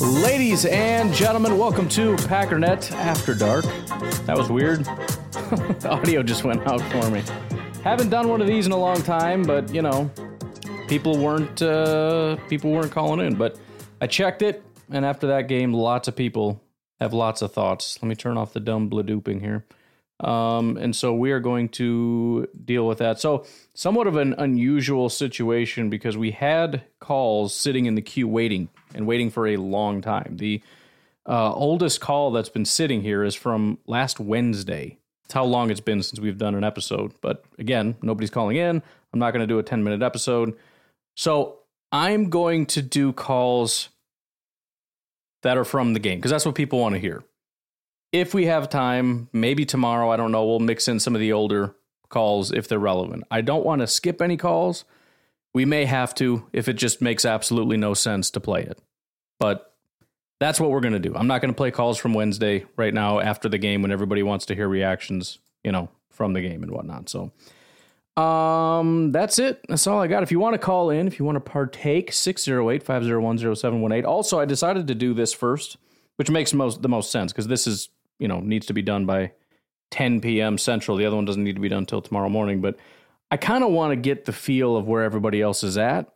Ladies and gentlemen, welcome to Packernet After Dark. That was weird. the audio just went out for me. Haven't done one of these in a long time, but you know, people weren't uh, people weren't calling in. But I checked it, and after that game, lots of people have lots of thoughts. Let me turn off the dumb bladooping here. Um, and so we are going to deal with that. So, somewhat of an unusual situation because we had calls sitting in the queue waiting and waiting for a long time. The uh, oldest call that's been sitting here is from last Wednesday. It's how long it's been since we've done an episode. But again, nobody's calling in. I'm not going to do a 10 minute episode. So, I'm going to do calls that are from the game because that's what people want to hear if we have time, maybe tomorrow, I don't know, we'll mix in some of the older calls if they're relevant. I don't want to skip any calls. We may have to if it just makes absolutely no sense to play it. But that's what we're going to do. I'm not going to play calls from Wednesday right now after the game when everybody wants to hear reactions, you know, from the game and whatnot. So, um, that's it. That's all I got. If you want to call in, if you want to partake, 608 501 0718. Also, I decided to do this first, which makes most the most sense because this is you know needs to be done by 10 p.m. Central. The other one doesn't need to be done until tomorrow morning. But I kind of want to get the feel of where everybody else is at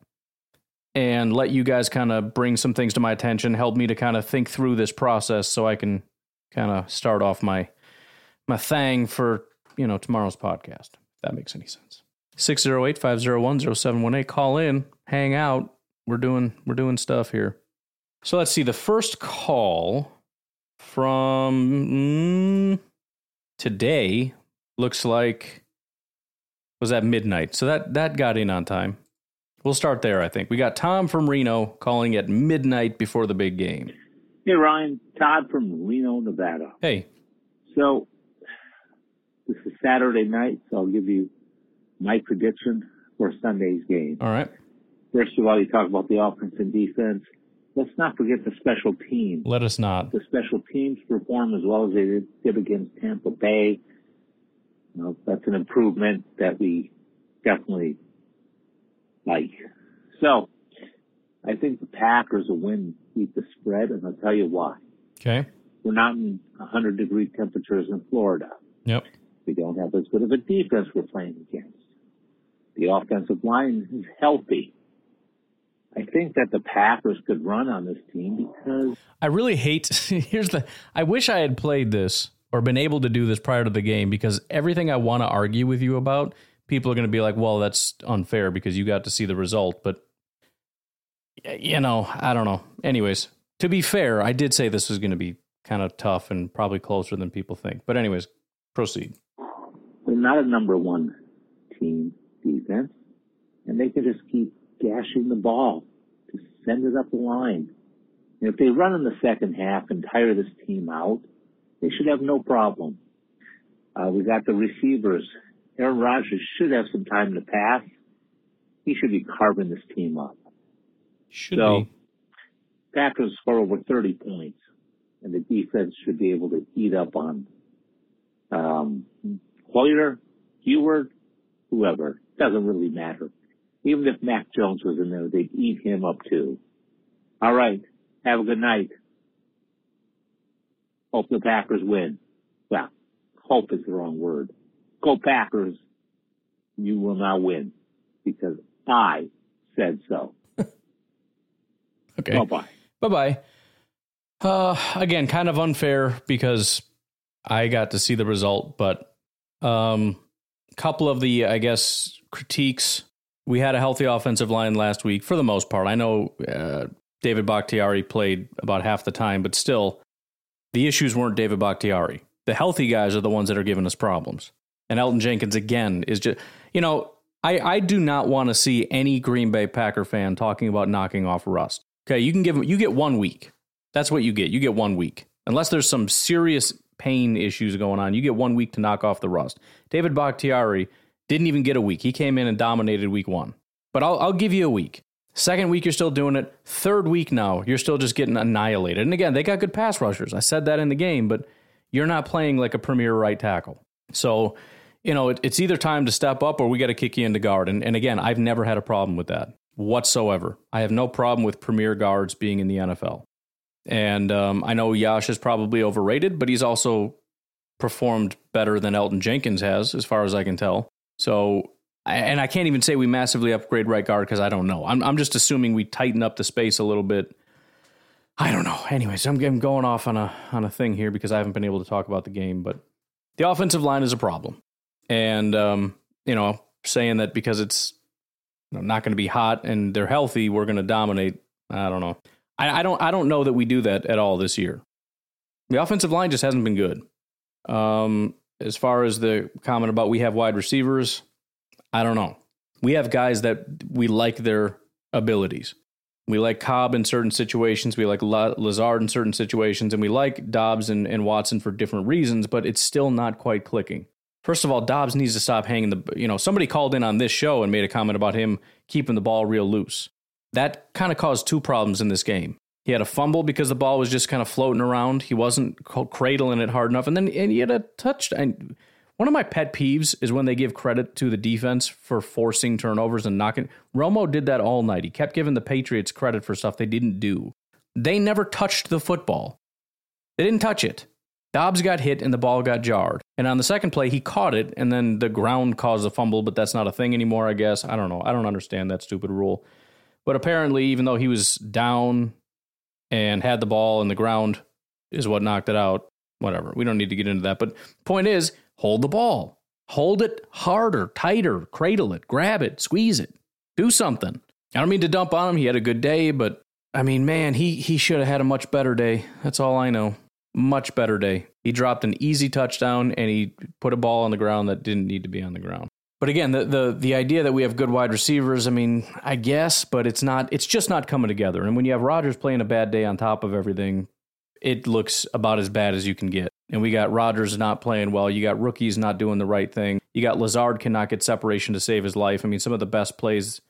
and let you guys kind of bring some things to my attention, help me to kind of think through this process so I can kind of start off my my thing for, you know, tomorrow's podcast. If that makes any sense. 608-501-0718 call in, hang out. We're doing we're doing stuff here. So let's see the first call from mm, today looks like was at midnight. So that that got in on time. We'll start there, I think. We got Tom from Reno calling at midnight before the big game. Hey Ryan, Todd from Reno, Nevada. Hey. So this is Saturday night, so I'll give you my prediction for Sunday's game. All right. First of all, you talk about the offense and defense let's not forget the special teams. Let us not. The special teams perform as well as they did, against Tampa Bay. You know, that's an improvement that we definitely like. So, I think the Packers will win, beat the spread, and I'll tell you why. Okay. We're not in 100 degree temperatures in Florida. Yep. We don't have as good of a defense we're playing against. The offensive line is healthy. I think that the Packers could run on this team because I really hate. Here's the. I wish I had played this or been able to do this prior to the game because everything I want to argue with you about, people are going to be like, "Well, that's unfair because you got to see the result." But you know, I don't know. Anyways, to be fair, I did say this was going to be kind of tough and probably closer than people think. But anyways, proceed. They're not a number one team defense, and they can just keep gashing the ball to send it up the line. If they run in the second half and tire this team out, they should have no problem. Uh, we got the receivers. Aaron Rodgers should have some time to pass. He should be carving this team up. Should so, be. Packers score over 30 points, and the defense should be able to eat up on um, Hoyer, Heward, whoever. Doesn't really matter. Even if Mac Jones was in there, they'd eat him up too. All right. Have a good night. Hope the Packers win. Well, hope is the wrong word. Go Packers. You will not win because I said so. okay. Bye bye. Bye bye. Uh, again, kind of unfair because I got to see the result, but um, couple of the I guess critiques we had a healthy offensive line last week for the most part. I know uh, David Bakhtiari played about half the time, but still, the issues weren't David Bakhtiari. The healthy guys are the ones that are giving us problems. And Elgton Jenkins, again, is just, you know, I, I do not want to see any Green Bay Packer fan talking about knocking off rust. Okay, you can give you get one week. That's what you get. You get one week. Unless there's some serious pain issues going on. You get one week to knock off the rust. David Bakhtiari didn't even get a week. He came in and dominated week one. But I'll, I'll give you a week. Second week, you're still doing it. Third week now, you're still just getting annihilated. And again, they got good pass rushers. I said that in the game, but you're not playing like a premier right tackle. So, you know, it, it's either time to step up or we got to kick you into guard. And, and again, I've never had a problem with that whatsoever. I have no problem with premier guards being in the NFL. And um, I know Yosh is probably overrated, but he's also performed better than Elgton Jenkins has, as far as I can tell. So, and I can't even say we massively upgrade right guard because I don't know. I'm, I'm just assuming we tighten up the space a little bit. I don't know. Anyways, I'm, I'm going off on a on a thing here because I haven't been able to talk about the game, but the offensive line is a problem, and um, you know, saying that because it's not going to be hot and they're healthy, we're going to dominate. I don't know. I, I don't. I don't know that we do that at all this year. The offensive line just hasn't been good. Um, as far as the comment about we have wide receivers, I don't know. We have guys that we like their abilities. We like Cobb in certain situations. We like Lazard in certain situations. And we like Doubs and, and Watson for different reasons, but it's still not quite clicking. First of all, Doubs needs to stop hanging the. You know, somebody called in on this show and made a comment about him keeping the ball real loose. That kind of caused two problems in this game. He had a fumble because the ball was just kind of floating around. He wasn't cradling it hard enough, and then and he had a touchdown. One of my pet peeves is when they give credit to the defense for forcing turnovers and knocking. Romo did that all night. He kept giving the Patriots credit for stuff they didn't do. They never touched the football. They didn't touch it. Doubs got hit and the ball got jarred. And on the second play, he caught it, and then the ground caused a fumble, but that's not a thing anymore, I guess. I don't know. I don't understand that stupid rule. But apparently, even though he was down and had the ball and the ground is what knocked it out. Whatever. We don't need to get into that. But point is, hold the ball. Hold it harder, tighter, cradle it, grab it, squeeze it. Do something. I don't mean to dump on him. He had a good day, but I mean, man, he he should have had a much better day. That's all I know. Much better day. He dropped an easy touchdown and he put a ball on the ground that didn't need to be on the ground. But again, the, the the idea that we have good wide receivers, I mean, I guess, but it's not it's just not coming together. And when you have Rodgers playing a bad day on top of everything, it looks about as bad as you can get. And we got Rodgers not playing well. You got rookies not doing the right thing. You got Lazard cannot get separation to save his life. I mean, some of the best plays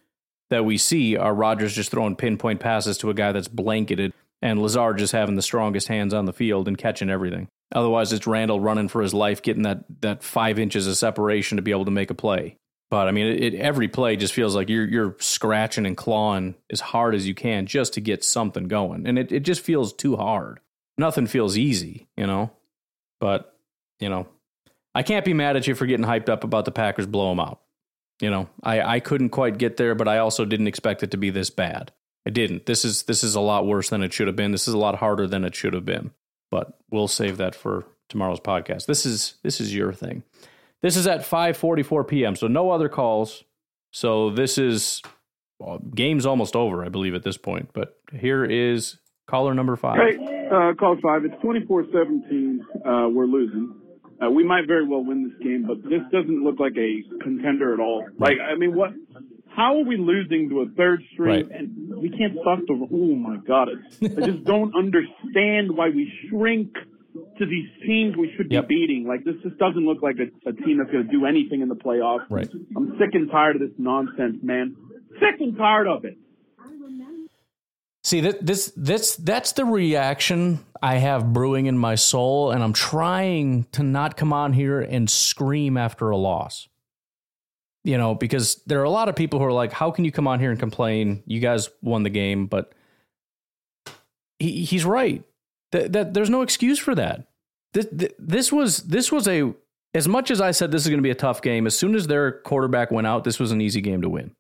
that we see are Rodgers just throwing pinpoint passes to a guy that's blanketed and Lazard just having the strongest hands on the field and catching everything. Otherwise, it's Randall running for his life, getting that that five inches of separation to be able to make a play. But I mean, it, it, every play just feels like you're you're scratching and clawing as hard as you can just to get something going, and it, it just feels too hard. Nothing feels easy, you know. But you know, I can't be mad at you for getting hyped up about the Packers blow them out. You know, I I couldn't quite get there, but I also didn't expect it to be this bad. I didn't. This is this is a lot worse than it should have been. This is a lot harder than it should have been but we'll save that for tomorrow's podcast. This is this is your thing. This is at 5:44 p.m. So no other calls. So this is well, game's almost over, I believe, at this point. But here is caller number five. Hey, uh, call five. It's 24-17. Uh, we're losing. Uh, we might very well win this game, but this doesn't look like a contender at all. Like, I mean, what? How are we losing to a third string right. and we can't stop the? Oh my God! I just don't understand why we shrink to these teams we should yep. be beating. Like this just doesn't look like a, a team that's going to do anything in the playoffs. Right. I'm sick and tired of this nonsense, man. Sick and tired of it. See that this this that's the reaction I have brewing in my soul, and I'm trying to not come on here and scream after a loss you know, because there are a lot of people who are like, how can you come on here and complain? You guys won the game, but he, he's right. That, that there's no excuse for that. This, this was this was a as much as I said this is going to be a tough game. As soon as their quarterback went out, this was an easy game to win.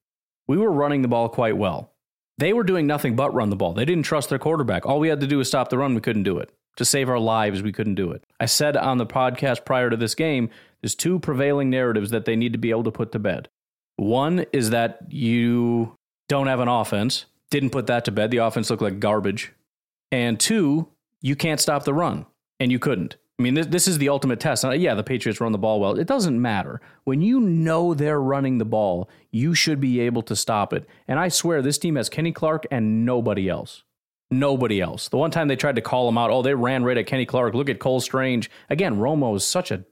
We were running the ball quite well. They were doing nothing but run the ball. They didn't trust their quarterback. All we had to do was stop the run. We couldn't do it. To save our lives, we couldn't do it. I said on the podcast prior to this game there's two prevailing narratives that they need to be able to put to bed. One is that you don't have an offense, didn't put that to bed. The offense looked like garbage. And two, you can't stop the run, and you couldn't. I mean, this, this is the ultimate test. Uh, yeah, the Patriots run the ball well. It doesn't matter. When you know they're running the ball, you should be able to stop it. And I swear, this team has Kenny Clark and nobody else. Nobody else. The one time they tried to call him out, oh, they ran right at Kenny Clark. Look at Cole Strange. Again, Romo is such a.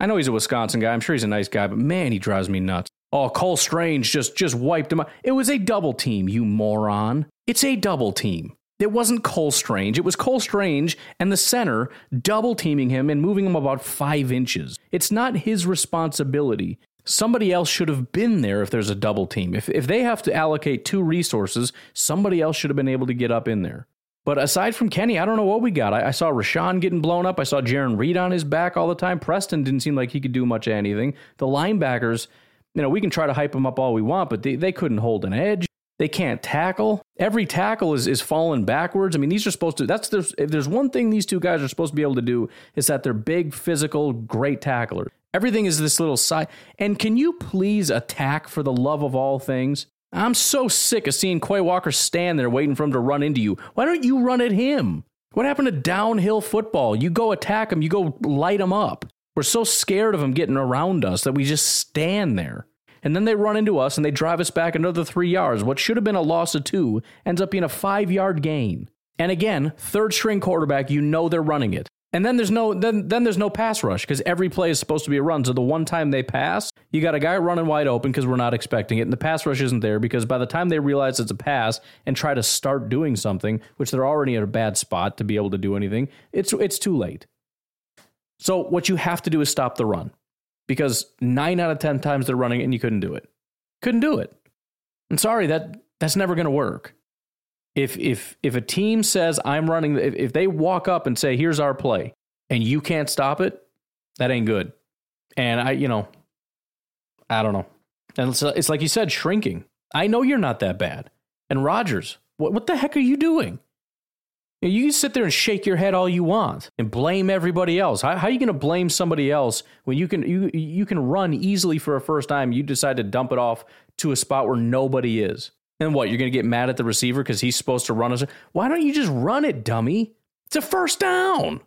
I know he's a Wisconsin guy. I'm sure he's a nice guy, but man, he drives me nuts. Oh, Cole Strange just just wiped him out. It was a double team, you moron. It's a double team. It wasn't Cole Strange. It was Cole Strange and the center double teaming him and moving him about five inches. It's not his responsibility. Somebody else should have been there if there's a double team. If, if they have to allocate two resources, somebody else should have been able to get up in there. But aside from Kenny, I don't know what we got. I, I saw Rashan getting blown up. I saw Jarran Reed on his back all the time. Preston didn't seem like he could do much of anything. The linebackers, you know, we can try to hype them up all we want, but they, they couldn't hold an edge. They can't tackle. Every tackle is, is falling backwards. I mean, these are supposed to, that's, there's, if there's one thing these two guys are supposed to be able to do, is that they're big, physical, great tacklers. Everything is this little side. And can you please attack for the love of all things? I'm so sick of seeing Quay Walker stand there waiting for him to run into you. Why don't you run at him? What happened to downhill football? You go attack him, you go light him up. We're so scared of him getting around us that we just stand there. And then they run into us and they drive us back another three yards. What should have been a loss of two ends up being a five yard gain. And again, third string quarterback, you know they're running it. And then there's no then then there's no pass rush because every play is supposed to be a run. So the one time they pass, you got a guy running wide open because we're not expecting it, and the pass rush isn't there because by the time they realize it's a pass and try to start doing something, which they're already in a bad spot to be able to do anything, it's it's too late. So what you have to do is stop the run because nine out of ten times they're running and you couldn't do it. Couldn't do it. I'm sorry that that's never going to work if if if a team says I'm running, if, if they walk up and say here's our play, and you can't stop it, that ain't good. And I, you know, I don't know. And it's, it's like you said, shrinking. I know you're not that bad. And Rodgers, what what the heck are you doing? You can sit there and shake your head all you want and blame everybody else. How, how are you going to blame somebody else when you can you you can run easily for a first time? You decide to dump it off to a spot where nobody is. And what, you're going to get mad at the receiver because he's supposed to run us? Why don't you just run it, dummy? It's a first down.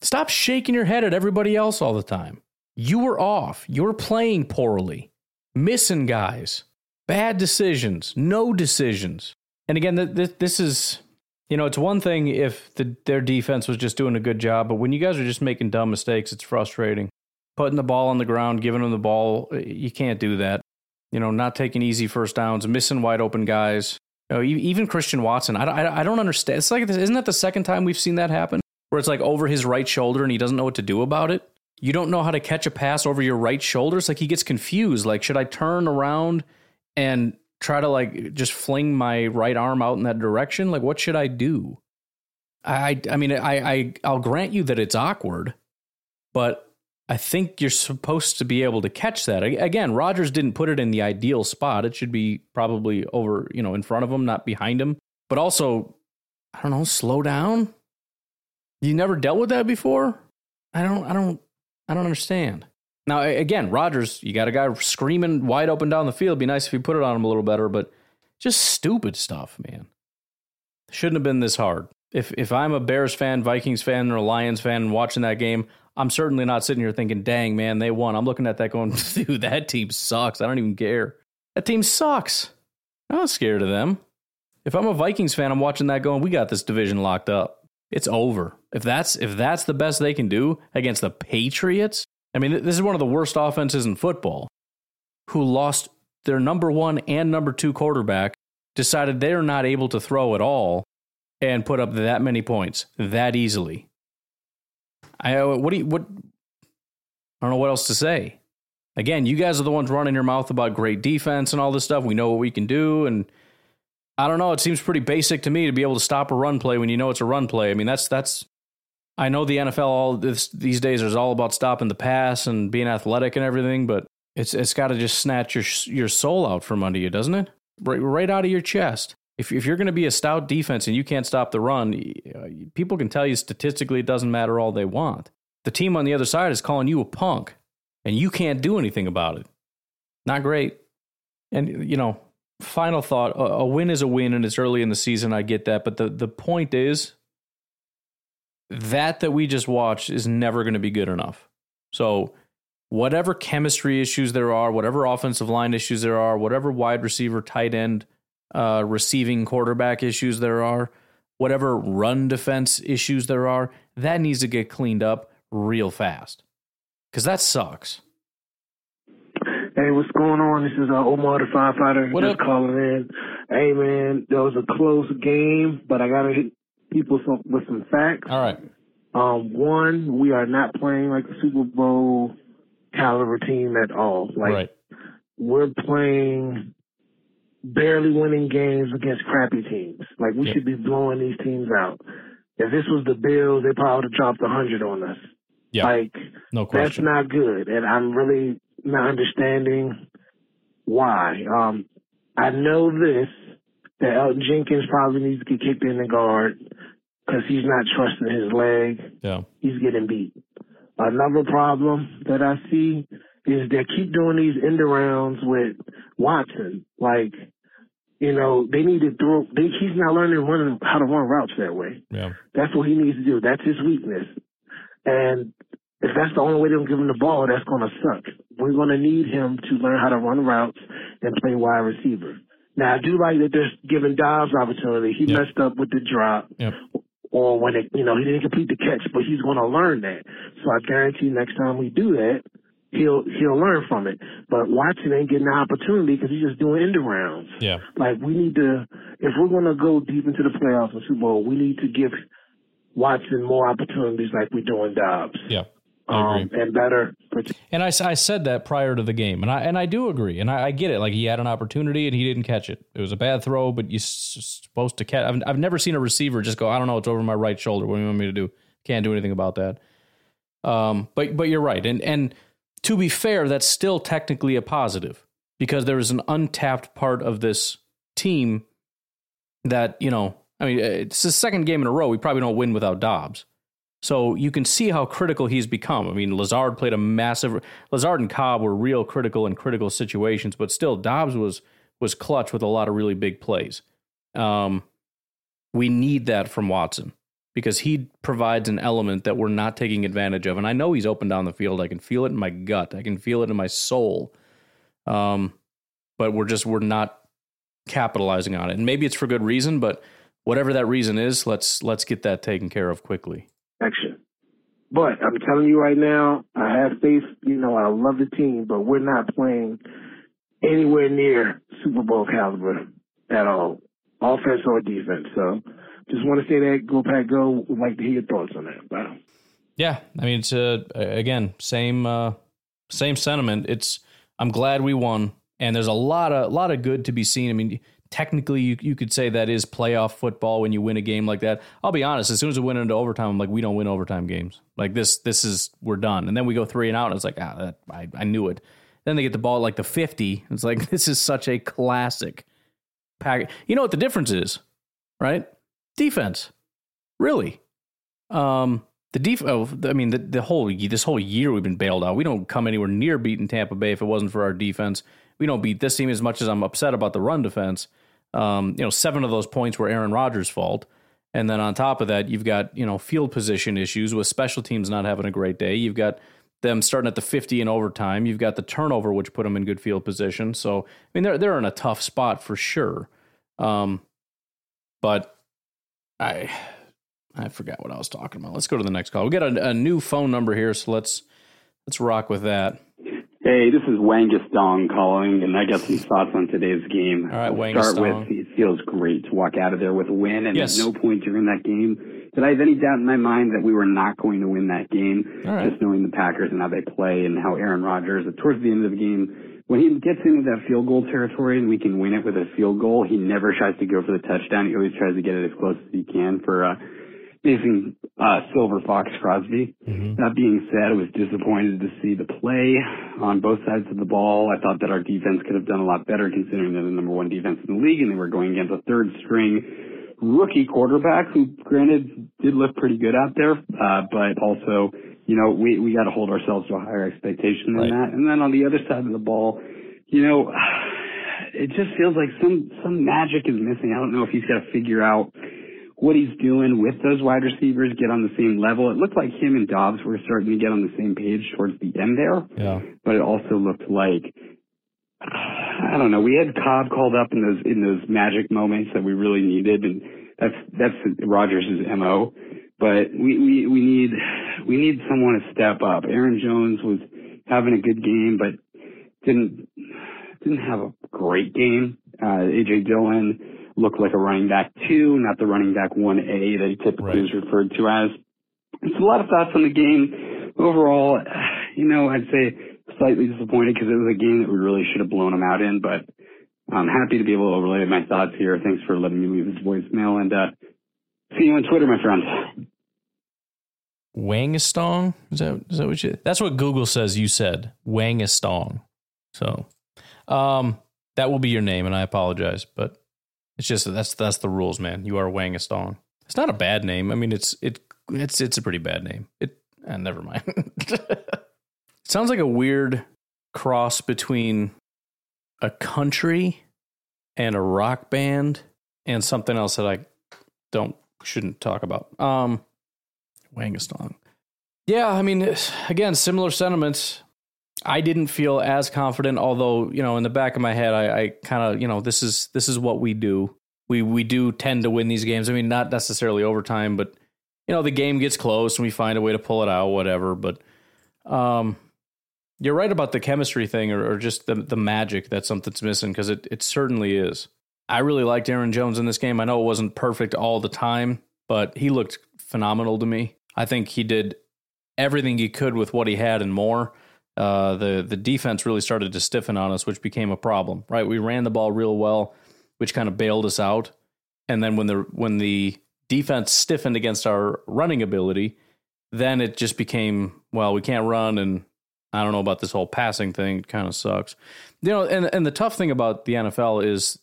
Stop shaking your head at everybody else all the time. You were off. You were playing poorly, missing guys, bad decisions, no decisions. And again, this is, you know, it's one thing if the, their defense was just doing a good job, but when you guys are just making dumb mistakes, it's frustrating. Putting the ball on the ground, giving them the ball, eh, you can't do that you know, not taking easy first downs, missing wide open guys. You know, even Christian Watson, I, I, I don't understand. It's like, this. isn't that the second time we've seen that happen? Where it's like over his right shoulder and he doesn't know what to do about it? You don't know how to catch a pass over your right shoulder. It's like he gets confused. Like, should I turn around and try to like just fling my right arm out in that direction? Like, what should I do? I, I mean, I, I, I'll grant you that it's awkward, but I think you're supposed to be able to catch that. Again, Rodgers didn't put it in the ideal spot. It should be probably over, you know, in front of him, not behind him. But also, I don't know, slow down. You never dealt with that before? I don't I don't I don't understand. Now again, Rodgers, you got a guy screaming wide open down the field. Be nice if you put it on him a little better, but just stupid stuff, man. Shouldn't have been this hard. If if I'm a Bears fan, Vikings fan, or a Lions fan watching that game, I'm certainly not sitting here thinking, dang, man, they won. I'm looking at that going, dude, that team sucks. I don't even care. That team sucks. I'm not scared of them. If I'm a Vikings fan, I'm watching that going, we got this division locked up. It's over. If that's if that's the best they can do against the Patriots, I mean, this is one of the worst offenses in football, who lost their number one and number two quarterback, decided they're not able to throw at all, and put up that many points that easily. I uh, what do you what? I don't know what else to say. Again, you guys are the ones running your mouth about great defense and all this stuff. We know what we can do, and I don't know. It seems pretty basic to me to be able to stop a run play when you know it's a run play. I mean, that's that's. I know the NFL all this, these days is all about stopping the pass and being athletic and everything, but it's it's got to just snatch your your soul out from under you, doesn't it? Right, right out of your chest if, if you're going to be a stout defense and you can't stop the run, uh, people can tell you statistically it doesn't matter all they want. The team on the other side is calling you a punk, and you can't do anything about it. Not great. And, you know, final thought a, a win is a win, and it's early in the season. I get that. But the, the point is that that we just watched is never going to be good enough. So, whatever chemistry issues there are, whatever offensive line issues there are, whatever wide receiver, tight end, uh, receiving quarterback issues there are, whatever run defense issues there are, that needs to get cleaned up real fast because that sucks. Hey, what's going on? This is uh, Omar the firefighter. What just up? calling in. Hey, man, that was a close game, but I gotta hit people some, with some facts. All right. Um, one, we are not playing like a Super Bowl caliber team at all. Like right. we're playing barely winning games against crappy teams. Like we Yeah. should be blowing these teams out. If this was the Bills, they probably would have dropped a hundred on us. Yeah. Like No that's not good, and I'm really not understanding why. Um, I know this that Elgton Jenkins probably needs to get kicked in the guard because he's not trusting his leg. yeah. He's getting beat. Another problem that I see is they keep doing these end arounds with Watson. Like, you know, they need to throw. They, he's not learning running how to run routes that way. Yeah. That's what he needs to do. That's his weakness. And if that's the only way they'll give him the ball, that's going to suck. We're going to need him to learn how to run routes and play wide receiver. Now, I do like that they're giving Doubs opportunity. He Yep. messed up with the drop Yep. or when it, you know, he didn't complete the catch, but he's going to learn that. So I guarantee next time we do that, he'll, he'll learn from it. But Watson ain't getting the opportunity because he's just doing end rounds. Yeah. Like we need to, if we're going to go deep into the playoffs and Super Bowl, we need to give Watson more opportunities like we're doing Doubs. Yeah. I Um, and better. And I said that prior to the game, and I and I do agree, and I, I get it. Like he had an opportunity and he didn't catch it. It was a bad throw, but you're supposed to catch. I've, I've never seen a receiver just go, I don't know, it's over my right shoulder. What do you want me to do? Can't do anything about that. Um, but but you're right, and and to be fair, that's still technically a positive because there is an untapped part of this team that you know. I mean, it's the second game in a row. We probably don't win without Doubs. So you can see how critical he's become. I mean, Lazard played a massive. Lazard and Cobb were real critical in critical situations, but still, Doubs was was clutch with a lot of really big plays. Um, we need that from Watson because he provides an element that we're not taking advantage of. And I know he's open down the field. I can feel it in my gut. I can feel it in my soul. Um, but we're just we're not capitalizing on it. And maybe it's for good reason, but whatever that reason is, let's let's get that taken care of quickly. action. But I'm telling you right now, I have faith. You know, I love the team, but we're not playing anywhere near Super Bowl caliber at all, offense or defense. So just want to say that. Go Pack Go. Would like to hear your thoughts on that. Wow. Yeah, I mean it's uh, again same uh, same sentiment. It's I'm glad we won, and there's a lot of lot of good to be seen. I mean, technically you you could say that is playoff football when you win a game like that. I'll be honest, as soon as we went into overtime, I'm like, we don't win overtime games. Like this this is we're done, and then we go three and out, and it's like ah, that, I I knew it. Then they get the ball at like the 50. It's like this is such a classic pack. You know what the difference is, right? Defense, really. Um, the def- oh, I mean, the, the whole this whole year we've been bailed out. We don't come anywhere near beating Tampa Bay if it wasn't for our defense. We don't beat this team as much as I'm upset about the run defense. Um, you know, seven of those points were Aaron Rodgers' fault, and then on top of that, you've got you know field position issues with special teams not having a great day. You've got them starting at the 50 in overtime. You've got the turnover, which put them in good field position. So I mean, they're they're in a tough spot for sure. Um, but I I forgot what I was talking about. Let's go to the next call. We got a, a new phone number here, so let's let's rock with that. Hey, this is Wangus Dong calling, and I got some thoughts on today's game. All right, Wangus start Dong. with it feels great to walk out of there with a win, and Yes. at no point during that game did I have any doubt in my mind that we were not going to win that game. Right. Just knowing the Packers and how they play, and how Aaron Rodgers, towards the end of the game, when he gets into that field goal territory and we can win it with a field goal, he never tries to go for the touchdown. He always tries to get it as close as he can for uh, facing uh, Silver Fox Crosby. That being said, I was disappointed to see the play on both sides of the ball. I thought that our defense could have done a lot better considering they're the number one defense in the league and they were going against a third string rookie quarterback who granted did look pretty good out there, uh, but also, you know, we, we got to hold ourselves to a higher expectation than Right. that. And then on the other side of the ball, you know, it just feels like some, some magic is missing. I don't know if he's got to figure out what he's doing with those wide receivers, get on the same level. It looked like him and Doubs were starting to get on the same page towards the end there, Yeah. but it also looked like I don't know. We had Cobb called up in those in those magic moments that we really needed, and that's that's Rodgers' mo. But we, we we need we need someone to step up. Aaron Jones was having a good game, but didn't didn't have a great game. Uh, AJ Dillon looked like a running back two, not the running back one A that he typically Right. is referred to as. It's a lot of thoughts on the game. Overall, you know, I'd say slightly disappointed because it was a game that we really should have blown him out in, but I'm happy to be able to relay my thoughts here. Thanks for letting me leave this voicemail and uh, see you on Twitter, my friend. Wangastong? Is that is that what you? That's what Google says you said. Wangastong. So, um, that will be your name, and I apologize, but it's just that's that's the rules, man. You are Wangastong. It's not a bad name. I mean, it's it it's it's a pretty bad name. It uh, never mind. it sounds like a weird cross between a country and a rock band and something else that I don't shouldn't talk about. Um, Wangastong. Yeah, I mean, again, similar sentiments. I didn't feel as confident, although you know, in the back of my head, I, I kind of, you know, this is this is what we do. We we do tend to win these games. I mean, not necessarily overtime, but you know, the game gets close and we find a way to pull it out, whatever. But um, you're right about the chemistry thing, or, or just the the magic that something's missing because it it certainly is. I really liked Aaron Jones in this game. I know it wasn't perfect all the time, but he looked phenomenal to me. I think he did everything he could with what he had and more. Uh, the the defense really started to stiffen on us, which became a problem. Right, we ran the ball real well, which kind of bailed us out. And then when the when the defense stiffened against our running ability, then it just became well, we can't run, and I don't know about this whole passing thing. It kind of sucks, you know. And and the tough thing about the NFL is,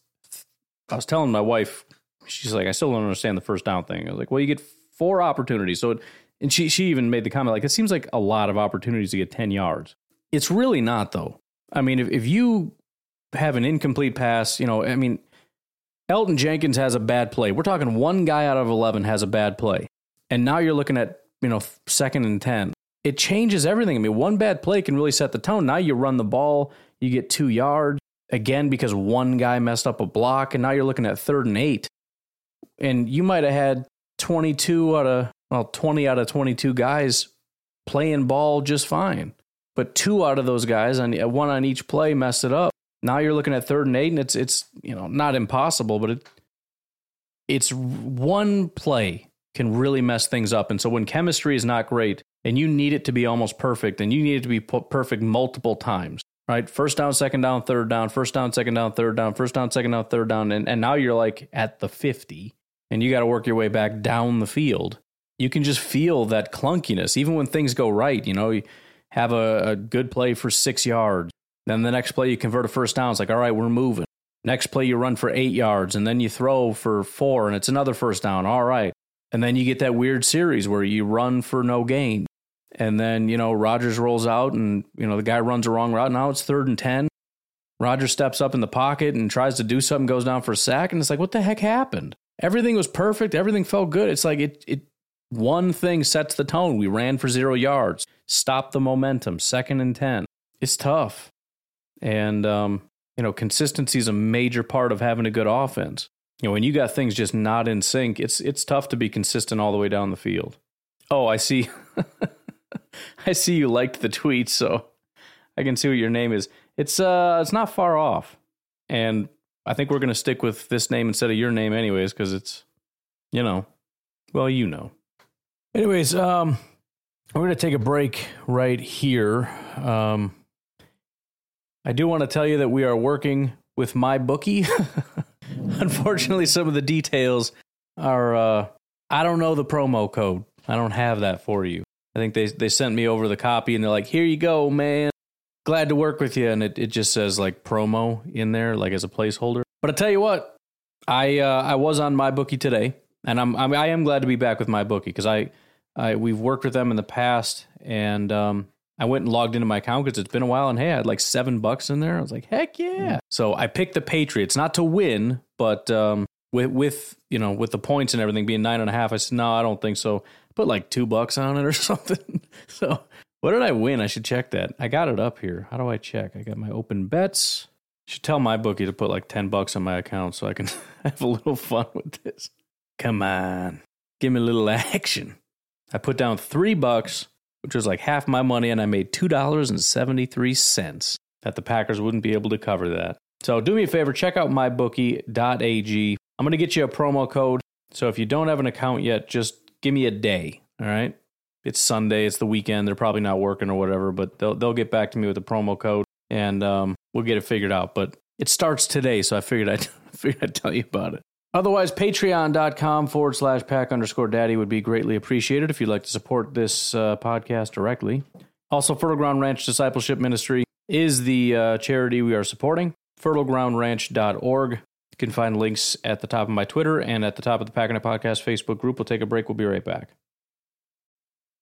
I was telling my wife, she's like, I still don't understand the first down thing. I was like, well, you get four opportunities, so it, and she she even made the comment like, it seems like a lot of opportunities to get ten yards. It's really not though. I mean, if if you have an incomplete pass, you know, I mean, Elgton Jenkins has a bad play. We're talking one guy out of 11 has a bad play. And now you're looking at, you know, second and 10. It changes everything. I mean, one bad play can really set the tone. Now you run the ball, you get two yards again because one guy messed up a block, and now you're looking at third and eight. And you might have had 22 out of, well, 20 out of 22 guys playing ball just fine. But two out of those guys, on uh, one on each play, messed it up. Now you're looking at third and eight, and it's it's you know not impossible, but it it's one play can really mess things up. And so when chemistry is not great, and you need it to be almost perfect, and you need it to be perfect multiple times, right? First down, second down, third down, first down, second down, third down, first down, second down, third down, and and now you're like at the fifty, and you got to work your way back down the field. You can just feel that clunkiness, even when things go right. You know, you have a, a good play for six yards. Then the next play you convert a first down. It's like, all right, we're moving. Next play you run for eight yards, and then you throw for four, and it's another first down. All right. And then you get that weird series where you run for no gain. And then, you know, Rodgers rolls out and, you know, the guy runs a wrong route. Now it's third and 10. Rodgers steps up in the pocket and tries to do something, goes down for a sack. And it's like, what the heck happened? Everything was perfect. Everything felt good. It's like it, it, one thing sets the tone. We ran for zero yards, stopped the momentum, second and 10. It's tough. And, um, you know, consistency is a major part of having a good offense. You know, when you got things just not in sync, it's it's tough to be consistent all the way down the field. Oh, I see. I see you liked the tweet, so I can see what your name is. It's uh it's not far off. And I think we're going to stick with this name instead of your name anyways cuz it's you know, well, you know. Anyways, um we're going to take a break right here. Um I do want to tell you that we are working with my bookie. Unfortunately, some of the details are uh I don't know the promo code. I don't have that for you. I think they they sent me over the copy and they're like, "Here you go, man. Glad to work with you." And it, it just says like promo in there like as a placeholder. But I tell you what, I uh, I was on my bookie today, and I'm, I'm I am glad to be back with my bookie because I I we've worked with them in the past, and um, I went and logged into my account because it's been a while, and hey, I had like seven bucks in there. I was like, heck yeah! So I picked the Patriots, not to win, but um, with with you know with the points and everything being nine and a half. I said, no, I don't think so. Put like two bucks on it or something. so what did I win? I should check that. I got it up here. How do I check? I got my open bets. Should tell my bookie to put like 10 bucks on my account so I can have a little fun with this. Come on. Give me a little action. I put down three bucks, which was like half my money, and I made $2.73 that the Packers wouldn't be able to cover that. So do me a favor, check out mybookie.ag. I'm going to get you a promo code. So if you don't have an account yet, just give me a day. All right. It's Sunday, it's the weekend. They're probably not working or whatever, but they'll, they'll get back to me with a promo code and um, we'll get it figured out. But it starts today, so I figured I'd, figured I'd tell you about it. Otherwise, patreon.com forward slash pack underscore daddy would be greatly appreciated if you'd like to support this uh, podcast directly. Also, Fertile Ground Ranch Discipleship Ministry is the uh, charity we are supporting. FertileGroundRanch.org. You can find links at the top of my Twitter and at the top of the Packernet Podcast Facebook group. We'll take a break. We'll be right back.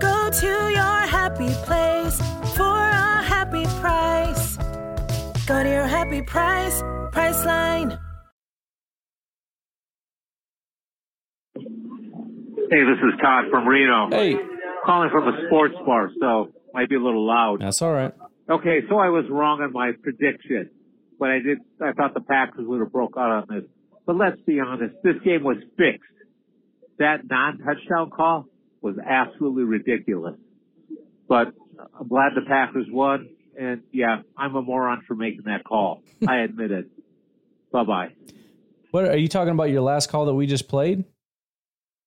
Go to your happy place for a happy price. Go to your happy price, Priceline. Hey, this is Todd from Reno. Hey. Calling from a sports bar, so might be a little loud. That's all right. Okay, so I was wrong on my prediction, but I did. I thought the Packers would have broke out on this. But let's be honest, this game was fixed. That non-touchdown call was absolutely ridiculous. But I'm glad the Packers won, and yeah, I'm a moron for making that call. I admit it. Bye bye. What are you talking about? Your last call that we just played?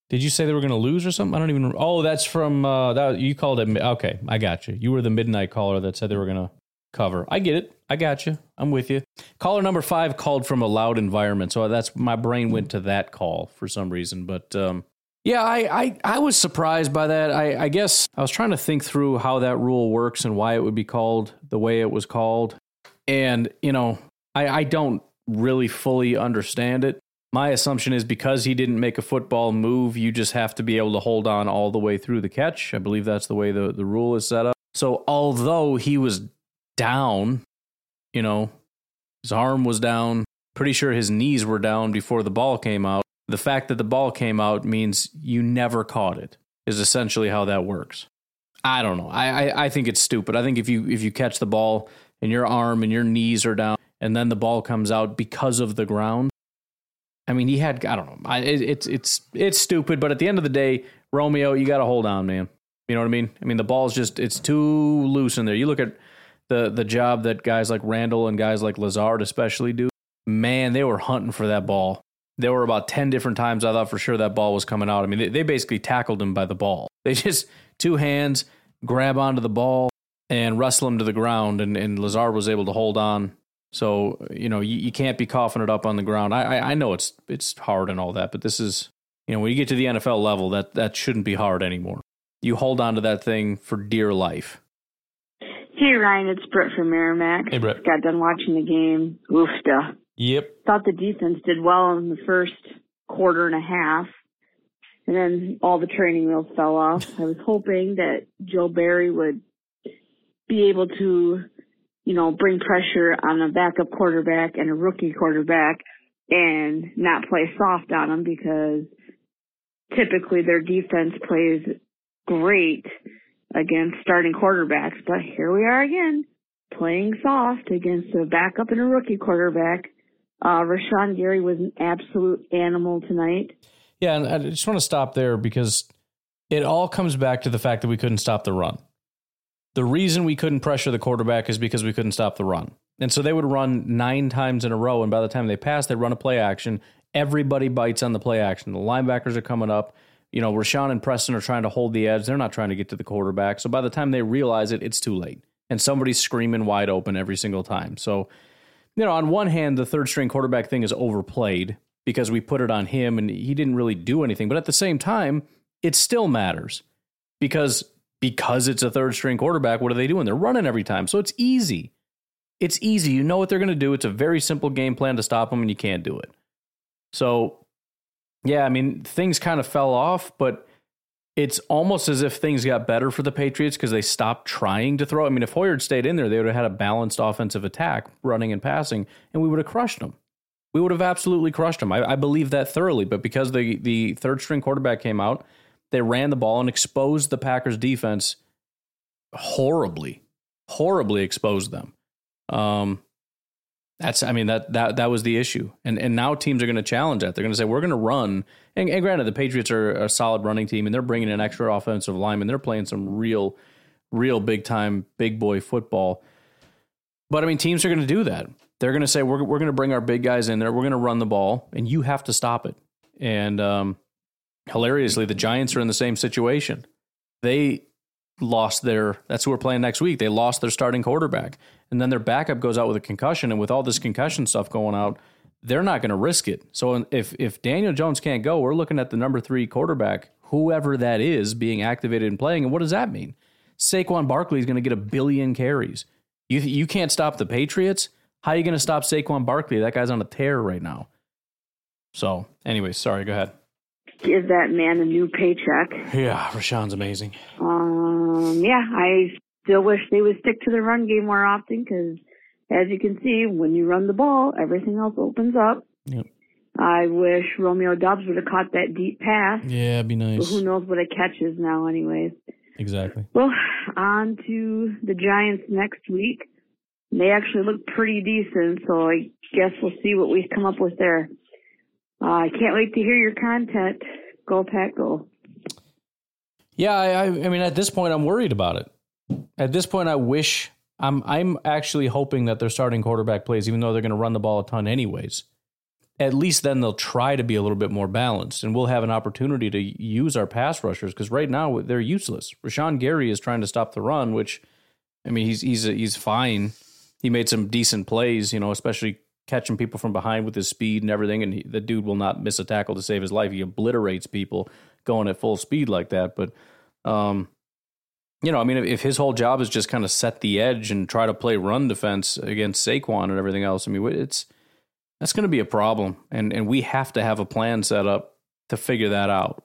Did you say they were going to lose or something? I don't even. Oh, that's from uh, that. You called it. Okay, I got you. You were the midnight caller that said they were going to cover. I get it. I got you. I'm with you. Caller number five called from a loud environment, so that's my brain went to that call for some reason. But um, yeah, I, I I was surprised by that. I, I guess I was trying to think through how that rule works and why it would be called the way it was called, and you know, I I don't really fully understand it. My assumption is because he didn't make a football move, you just have to be able to hold on all the way through the catch. I believe that's the way the, the rule is set up. So although he was down, you know, his arm was down, pretty sure his knees were down before the ball came out. The fact that the ball came out means you never caught it, is essentially how that works. I don't know. I, I, I think it's stupid. I think if you if you catch the ball and your arm and your knees are down and then the ball comes out because of the ground, I mean, he had I don't know. I, it, it's it's it's stupid, but at the end of the day, Romeo, you got to hold on, man. You know what I mean? I mean, the ball's just it's too loose in there. You look at the the job that guys like Randall and guys like Lazard especially do. Man, they were hunting for that ball. There were about ten different times I thought for sure that ball was coming out. I mean, they, they basically tackled him by the ball. They just two hands grab onto the ball and wrestle him to the ground, and, and Lazard was able to hold on so you know you, you can't be coughing it up on the ground. I, I I know it's it's hard and all that, but this is you know when you get to the NFL level, that that shouldn't be hard anymore. You hold on to that thing for dear life. Hey Ryan, it's Brett from Merrimack. Hey Brett. Got done watching the game. Oofda. Yep. Thought the defense did well in the first quarter and a half. And then all the training wheels fell off. I was hoping that Joe Barry would be able to you know, bring pressure on a backup quarterback and a rookie quarterback and not play soft on them because typically their defense plays great against starting quarterbacks, but here we are again playing soft against a backup and a rookie quarterback. Uh, Rashan Gary was an absolute animal tonight. Yeah, and I just want to stop there because it all comes back to the fact that we couldn't stop the run. The reason we couldn't pressure the quarterback is because we couldn't stop the run. And so they would run nine times in a row, and by the time they pass, they run a play action. Everybody bites on the play action. The linebackers are coming up. You know, Rashan and Preston are trying to hold the edge. They're not trying to get to the quarterback. So by the time they realize it, it's too late. And somebody's screaming wide open every single time. So, you know, on one hand, the third string quarterback thing is overplayed because we put it on him and he didn't really do anything. But at the same time, it still matters because because it's a third string quarterback, what are they doing? They're running every time. So it's easy. It's easy. You know what they're going to do. It's a very simple game plan to stop them, and you can't do it. So, yeah, I mean, things kind of fell off, but it's almost as if things got better for the Patriots because they stopped trying to throw. I mean, if Hoyer stayed in there, they would have had a balanced offensive attack, running and passing, and we would have crushed them. We would have absolutely crushed them. I, I believe that thoroughly. But because the the third string quarterback came out, they ran the ball and exposed the Packers defense horribly, horribly exposed them. Um, that's, I mean, that that that was the issue, and and now teams are going to challenge that. They're going to say we're going to run. And, and, granted, the Patriots are a solid running team, and they're bringing an extra offensive linemen. They're playing some real, real big time, big boy football. But I mean, teams are going to do that. They're going to say we're we're going to bring our big guys in there. We're going to run the ball, and you have to stop it. And um, hilariously, the Giants are in the same situation. They lost their that's who we're playing next week. They lost their starting quarterback. And then their backup goes out with a concussion. And with all this concussion stuff going out, they're not going to risk it. So if if Daniel Jones can't go, we're looking at the number three quarterback, whoever that is, being activated and playing. And what does that mean? Saquon Barkley is going to get a billion carries. You you can't stop the Patriots. How are you going to stop Saquon Barkley? That guy's on a tear right now. So, anyway, sorry. Go ahead give that man a new paycheck. Yeah, Rashan's amazing. Um, yeah, I still wish they would stick to the run game more often because, as you can see, when you run the ball, everything else opens up. Yep. I wish Romeo Doubs would have caught that deep pass. Yeah, it'd be nice. But who knows what it catches now, anyways. Exactly. Well, on to the Giants next week. They actually look pretty decent, so I guess we'll see what we come up with there. Uh, I can't wait to hear your content. Go Pack, go! Yeah, I, I mean, at this point, I'm worried about it. At this point, I wish I'm. I'm actually hoping that their starting quarterback plays, even though they're going to run the ball a ton anyways. At least then they'll try to be a little bit more balanced, and we'll have an opportunity to use our pass rushers because right now they're useless. Rashan Gary is trying to stop the run, which, I mean, he's he's he's fine. He made some decent plays, you know, especially catching people from behind with his speed and everything. And he, the dude will not miss a tackle to save his life. He obliterates people going at full speed like that. But, um, you know, I mean, if, if his whole job is just kind of set the edge and try to play run defense against Saquon and everything else, I mean, it's that's going to be a problem. And and we have to have a plan set up to figure that out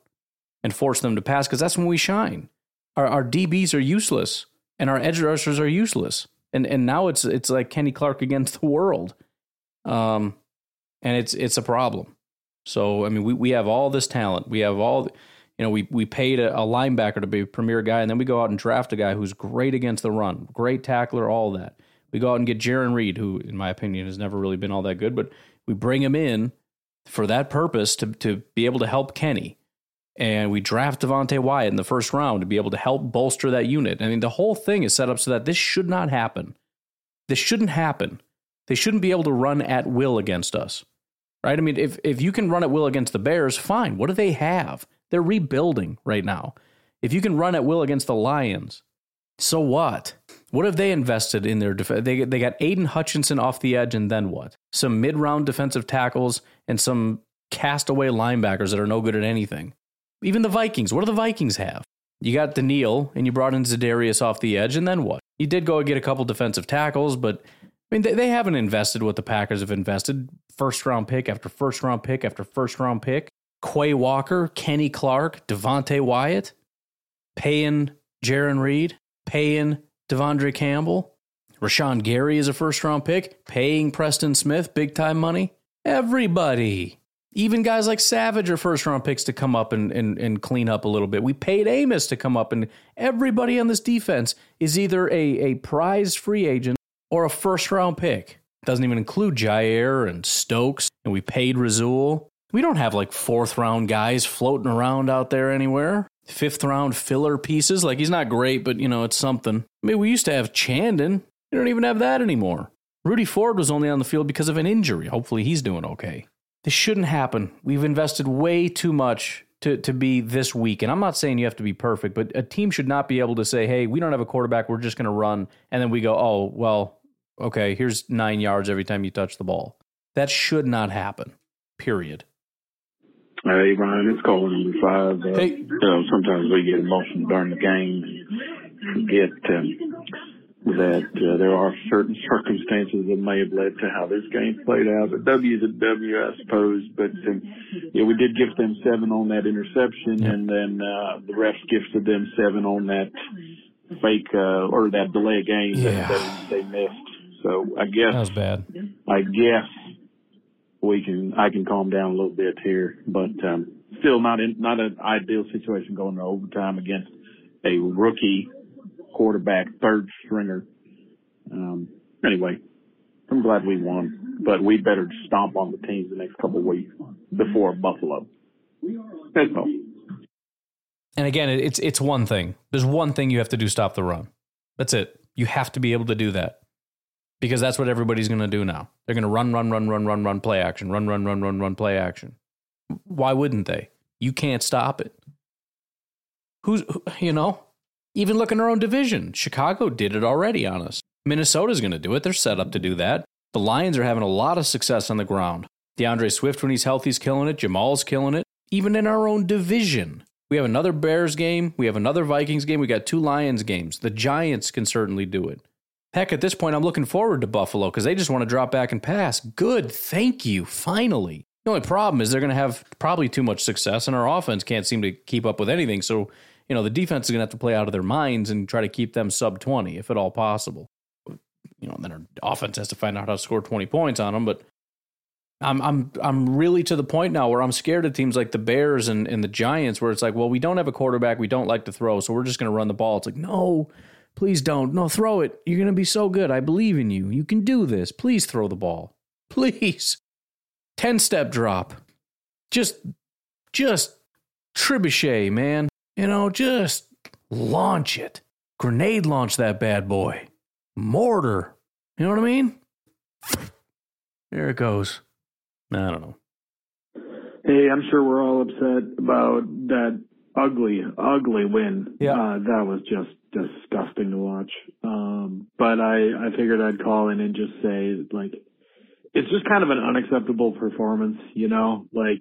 and force them to pass because that's when we shine. Our, our DBs are useless and our edge rushers are useless. And and now it's it's like Kenny Clark against the world. Um, and it's it's a problem. So I mean, we we have all this talent. We have all, you know, we we paid a, a linebacker to be a premier guy, and then we go out and draft a guy who's great against the run, great tackler, all that. We go out and get Jarran Reed, who, in my opinion, has never really been all that good, but we bring him in for that purpose to to be able to help Kenny. And we draft Devonte Wyatt in the first round to be able to help bolster that unit. I mean, the whole thing is set up so that this should not happen. This shouldn't happen. They shouldn't be able to run at will against us. Right? I mean, if, if you can run at will against the Bears, fine. What do they have? They're rebuilding right now. If you can run at will against the Lions, so what? What have they invested in their defense? They, they got Aidan Hutchinson off the edge, and then what? Some mid round defensive tackles and some castaway linebackers that are no good at anything. Even the Vikings, what do the Vikings have? You got Danielle, and you brought in Za'Darius off the edge, and then what? You did go and get a couple defensive tackles, but I mean, they, they haven't invested what the Packers have invested. First round pick after first round pick after first round pick. Quay Walker, Kenny Clark, Devonte Wyatt, paying Jarran Reed, paying De'Vondre Campbell. Rashan Gary is a first round pick, paying Preston Smith big time money. Everybody. Even guys like Savage are first round picks to come up and, and, and clean up a little bit. We paid Amos to come up, and everybody on this defense is either a, a prized free agent or a first round pick. Doesn't even include Jaire and Stokes, and we paid Rasul. We don't have like fourth round guys floating around out there anywhere. Fifth round filler pieces. Like he's not great, but you know, it's something. I mean, we used to have Chandon. We don't even have that anymore. Rudy Ford was only on the field because of an injury. Hopefully he's doing okay. This shouldn't happen. We've invested way too much to, to be this weak. And I'm not saying you have to be perfect, but a team should not be able to say, hey, we don't have a quarterback. We're just going to run. And then we go, oh, well, okay, here's nine yards every time you touch the ball. That should not happen, period. Hey, Ryan, it's call number five. Uh, hey. You know, sometimes we get emotional during the game and forget um, that uh, there are certain circumstances that may have led to how this game played out. But W is a W, I suppose. But um, yeah, we did gift them seven on that interception, Yeah. and then uh, the refs gifted them seven on that fake uh, or that delay game Yeah. that they, they missed. So I guess That was bad. I guess we can I can calm down a little bit here, but um, still not in not an ideal situation going to overtime against a rookie quarterback, third stringer. Um, anyway, I'm glad we won, but we better stomp on the teams the next couple of weeks before Buffalo. That's all. And again, it's it's one thing. There's one thing you have to do stop the run. That's it. You have to be able to do that. Because that's what everybody's going to do now. They're going to run run run run run run play action. Run run run run run play action. Why wouldn't they? You can't stop it. Who's you know, even look in our own division. Chicago did it already on us. Minnesota's going to do it. They're set up to do that. The Lions are having a lot of success on the ground. D'Andre Swift, when he's healthy, is killing it. Jamaal's killing it. Even in our own division. We have another Bears game. We have another Vikings game. We got two Lions games. The Giants can certainly do it. Heck, at this point, I'm looking forward to Buffalo because they just want to drop back and pass. Good. Thank you. Finally. The only problem is they're going to have probably too much success, and our offense can't seem to keep up with anything. So, you know, the defense is going to have to play out of their minds and try to keep them sub 20, if at all possible. You know, then our offense has to find out how to score 20 points on them. But I'm I'm I'm really to the point now where I'm scared of teams like the Bears and, and the Giants, where it's like, well, we don't have a quarterback, we don't like to throw, so we're just going to run the ball. It's like, no, please don't, no, throw it. You're going to be so good. I believe in you. You can do this. Please throw the ball, please. Ten step drop, just just trebuchet, man. You know, just launch it. Grenade launch that bad boy. Mortar. You know what I mean? There it goes. I don't know. Hey, I'm sure we're all upset about that ugly, ugly win. Yeah. Uh, that was just disgusting to watch. Um, but I, I figured I'd call in and just say, like, it's just kind of an unacceptable performance, you know? Like,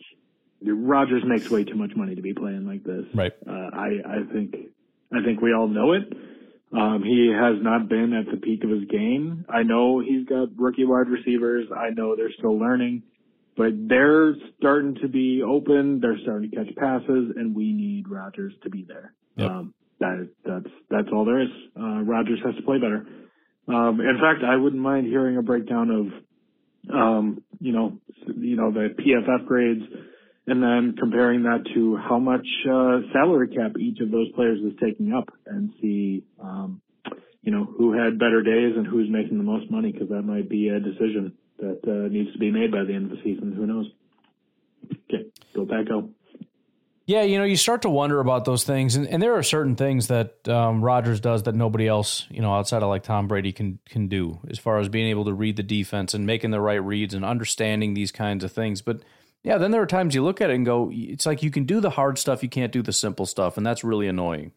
Rodgers makes way too much money to be playing like this. Right. Uh, I, I think, I think we all know it. Um, he has not been at the peak of his game. I know he's got rookie wide receivers. I know they're still learning, but they're starting to be open. They're starting to catch passes, and we need Rodgers to be there. Yep. Um, that that's that's all there is. Uh, has to play better. Um, in fact, I wouldn't mind hearing a breakdown of, um, you know, you know the PFF grades, and then comparing that to how much uh, salary cap each of those players is taking up, and see, um, you know, who had better days and who's making the most money, because that might be a decision that uh, needs to be made by the end of the season. Who knows? Okay, go back go. Yeah, you know, you start to wonder about those things, and, and there are certain things that um, Rodgers does that nobody else, you know, outside of like Tom Brady can can do, as far as being able to read the defense and making the right reads and understanding these kinds of things. But yeah, then there are times you look at it and go, it's like you can do the hard stuff, you can't do the simple stuff, and that's really annoying.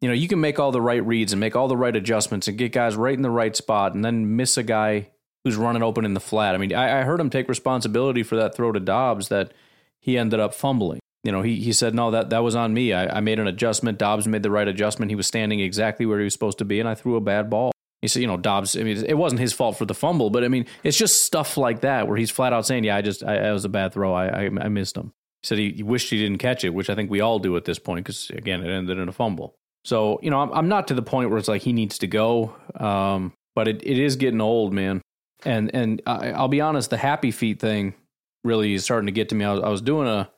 You know, you can make all the right reads and make all the right adjustments and get guys right in the right spot, and then miss a guy who's running open in the flat. I mean, I, I heard him take responsibility for that throw to Doubs that he ended up fumbling. You know, he, he said, no, that, that was on me. I, I made an adjustment. Doubs made the right adjustment. He was standing exactly where he was supposed to be, and I threw a bad ball. He said, you know, Doubs, I mean, it wasn't his fault for the fumble, but I mean, it's just stuff like that where he's flat out saying, yeah, I just, I, it was a bad throw. I, I, I missed him. He said he, he wished he didn't catch it, which I think we all do at this point because, again, it ended in a fumble. So, you know, I'm, I'm not to the point where it's like he needs to go, um, but it, it is getting old, man. And and I, I'll be honest, the happy feet thing, really is starting to get to me. I was, I was doing a,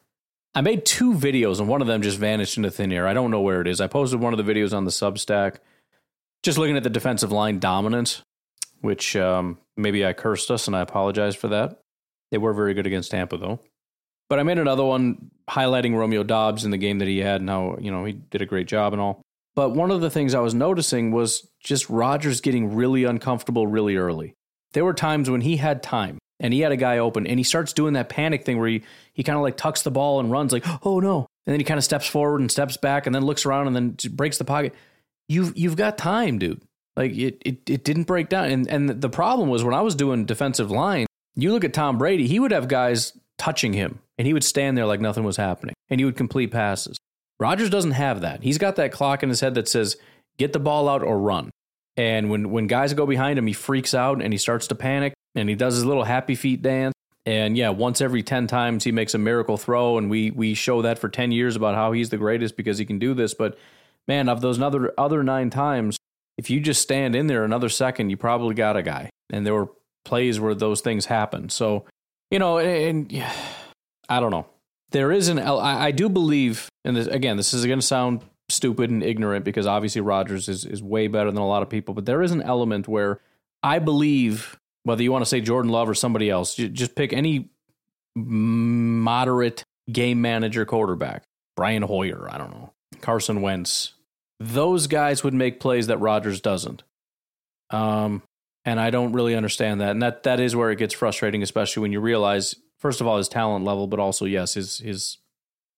I made two videos and one of them just vanished into thin air. I don't know where it is. I posted one of the videos on the Substack, just looking at the defensive line dominance, which um, maybe I cursed us and I apologize for that. They were very good against Tampa though. But I made another one highlighting Romeo Doubs in the game that he had and how, you know, he did a great job and all. But one of the things I was noticing was just Rodgers getting really uncomfortable really early. There were times when he had time and he had a guy open and he starts doing that panic thing where he, he kind of like tucks the ball and runs like, oh no. And then he kind of steps forward and steps back and then looks around and then breaks the pocket. You've, you've got time, dude. Like it, it, it didn't break down. And, and the problem was when I was doing defensive line, you look at Tom Brady, he would have guys touching him and he would stand there like nothing was happening and he would complete passes. Rodgers doesn't have that. He's got that clock in his head that says, get the ball out or run. And when, when guys go behind him, he freaks out and he starts to panic and he does his little happy feet dance. And yeah, once every 10 times he makes a miracle throw. And we, we show that for 10 years about how he's the greatest because he can do this. But man, of those other, other nine times, if you just stand in there another second, you probably got a guy. And there were plays where those things happened. So, you know, and, and I don't know. There is an, I, I do believe, and this, again, this is going to sound stupid and ignorant because obviously Rodgers is, is way better than a lot of people, but there is an element where I believe, whether you want to say Jordan Love or somebody else, just pick any moderate game manager quarterback, Brian Hoyer, I don't know, Carson Wentz. Those guys would make plays that Rodgers doesn't. Um, and I don't really understand that. And that that is where it gets frustrating, especially when you realize, first of all, his talent level, but also yes, his his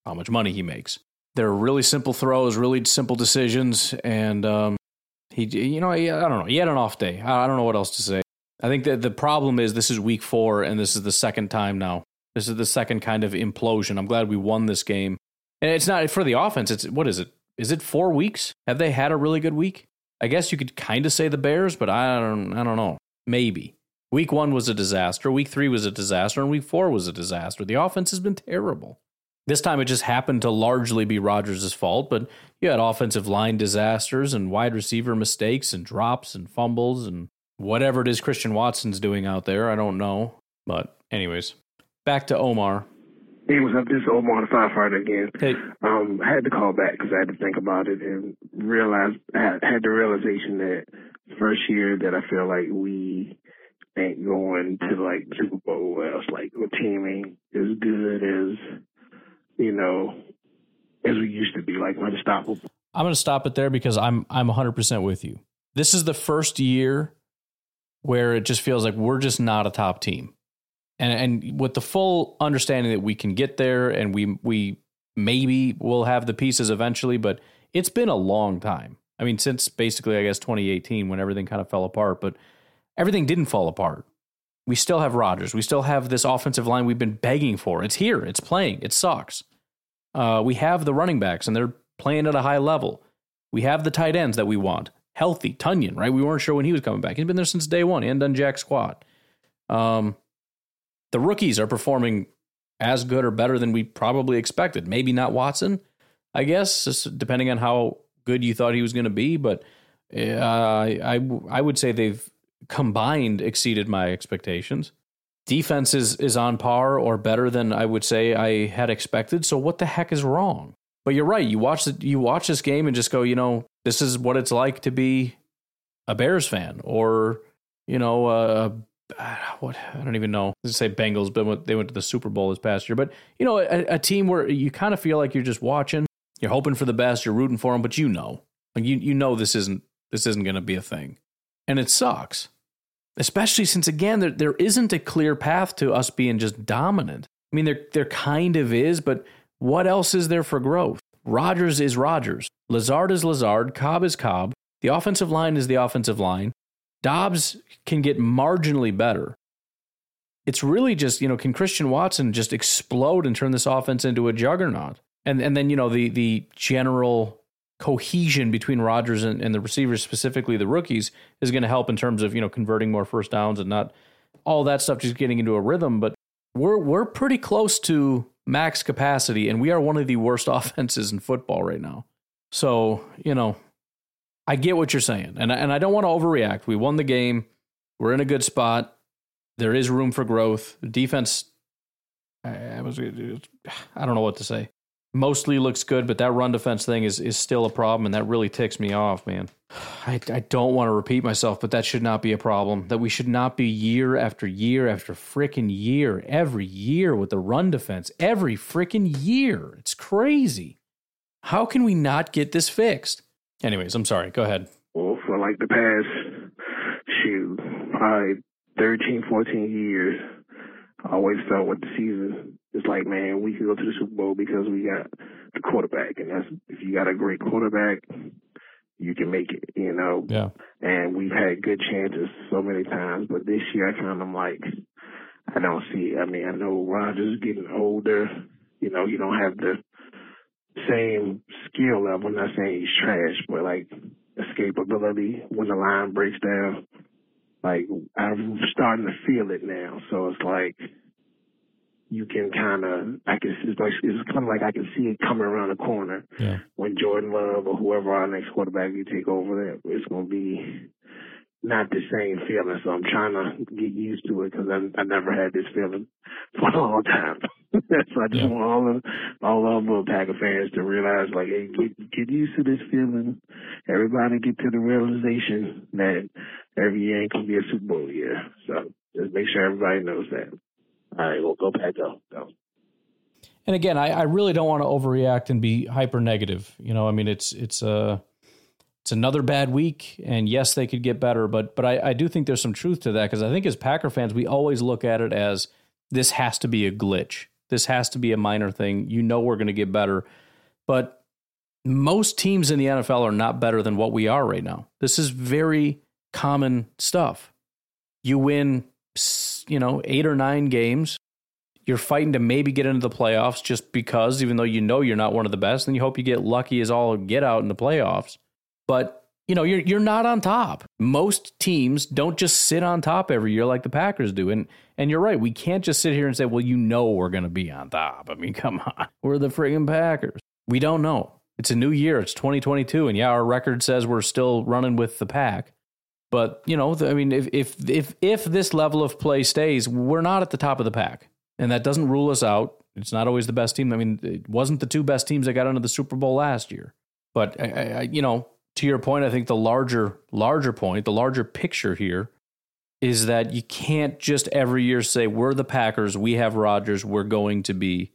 how much money he makes. They're really simple throws, really simple decisions, and um, he, you know, he, I don't know. He had an off day. I, I don't know what else to say. I think that the problem is this is week four, and this is the second time now. This is the second kind of implosion. I'm glad we won this game, and it's not for the offense. It's what is it? Is it four weeks? Have they had a really good week? I guess you could kind of say the Bears, but I don't, I don't know. Maybe. Week one was a disaster. Week three was a disaster. And week four was a disaster. The offense has been terrible. This time it just happened to largely be Rodgers' fault, but you had offensive line disasters and wide receiver mistakes and drops and fumbles and whatever it is Christian Watson's doing out there. I don't know. But, anyways, back to Omar. Hey, what's up? This is Omar the firefighter again. Hey. Um, I had to call back because I had to think about it and realize I had the realization that first year that I feel like we ain't going to like Super Bowl else. Like the team ain't as good as you know as we used to be, like unstoppable. I'm going to stop it there because I'm I'm 100% with you. This is the first year where it just feels like we're just not a top team and and with the full understanding that we can get there and we we maybe will have the pieces eventually, but it's been a long time. I mean, since basically I guess 2018 when everything kind of fell apart, but everything didn't fall apart. We still have Rodgers. We still have this offensive line we've been begging for. It's here. It's playing. It sucks. Uh, we have the running backs and they're playing at a high level. We have the tight ends that we want. Healthy. Tonyan, right? We weren't sure when he was coming back. He's been there since day one. He hadn't done jack squat. Um, the rookies are performing as good or better than we probably expected. Maybe not Watson, I guess, depending on how good you thought he was going to be. But uh, I, I would say they've combined exceeded my expectations. Defense is, is on par or better than I would say I had expected. So what the heck is wrong? But you're right. You watch the, you watch this game and just go, you know, this is what it's like to be a Bears fan or you know a what I don't even know. Let's say Bengals, but they went to the Super Bowl this past year. But you know, a, a team where you kind of feel like you're just watching, you're hoping for the best, you're rooting for them, but you know, like you you know this isn't this isn't going to be a thing, and it sucks. Especially since again there there isn't a clear path to us being just dominant. I mean, there there kind of is, but what else is there for growth? Rodgers is Rodgers. Lazard is Lazard. Cobb is Cobb. The offensive line is the offensive line. Doubs can get marginally better. It's really just, you know, can Christian Watson just explode and turn this offense into a juggernaut? And and then, you know, the the general cohesion between Rodgers and, and the receivers, specifically the rookies, is going to help in terms of, you know, converting more first downs and not all that stuff just getting into a rhythm. But we're we're pretty close to max capacity, and we are one of the worst offenses in football right now. So, you know, I get what you're saying, and and I don't want to overreact. We won the game. We're in a good spot. There is room for growth. Defense I, I was, I don't know what to say. Mostly looks good, but that run defense thing is is still a problem, and that really ticks me off, man. I, I don't want to repeat myself, but that should not be a problem. That we should not be year after year after freaking year, every year with the run defense, every freaking year. It's crazy. How can we not get this fixed? Anyways, I'm sorry. Go ahead. Well, for like the past, shoot, probably 13, 14 years, I always felt with the season, it's like, man, we can go to the Super Bowl because we got the quarterback. And that's, if you got a great quarterback, you can make it, you know? Yeah. And we've had good chances so many times, but this year I kind of like, I don't see, I mean, I know Rodgers is getting older, you know, you don't have the same skill level. I'm not saying he's trash, but like escapability when the line breaks down, like I'm starting to feel it now. So it's like you can kind of, I can, it's like it's kind of like I can see it coming around the corner Yeah. when Jordan Love or whoever our next quarterback you take over. That it's going to be not the same feeling. So I'm trying to get used to it because I, I never had this feeling for a long time. so I just want all of all of the Packer fans to realize, like, hey, get get used to this feeling. Everybody get to the realization that every year ain't gonna be a Super Bowl year. So just make sure everybody knows that. All right, we'll go Pack go. And again, I, I really don't want to overreact and be hyper negative. You know, I mean, it's it's a it's another bad week, and yes, they could get better, but but I, I do think there's some truth to that because I think as Packer fans, we always look at it as this has to be a glitch. This has to be a minor thing. You know, we're going to get better, but most teams in the NFL are not better than what we are right now. This is very common stuff. You win, you know, eight or nine games. You're fighting to maybe get into the playoffs just because, even though you know you're not one of the best, and you hope you get lucky as all get out in the playoffs. But you know, you're you're not on top. Most teams don't just sit on top every year like the Packers do. And and you're right, we can't just sit here and say, well, you know we're gonna be on top. I mean, come on. We're the friggin' Packers. We don't know. It's a new year, it's 2022, and yeah, our record says we're still running with the pack. But you know, I mean, if if if if this level of play stays, we're not at the top of the pack, and that doesn't rule us out. It's not always the best team. I mean, it wasn't the two best teams that got into the Super Bowl last year. But I, I, you know, to your point, I think the larger larger point, the larger picture here, is that you can't just every year say we're the Packers, we have Rodgers, we're going to be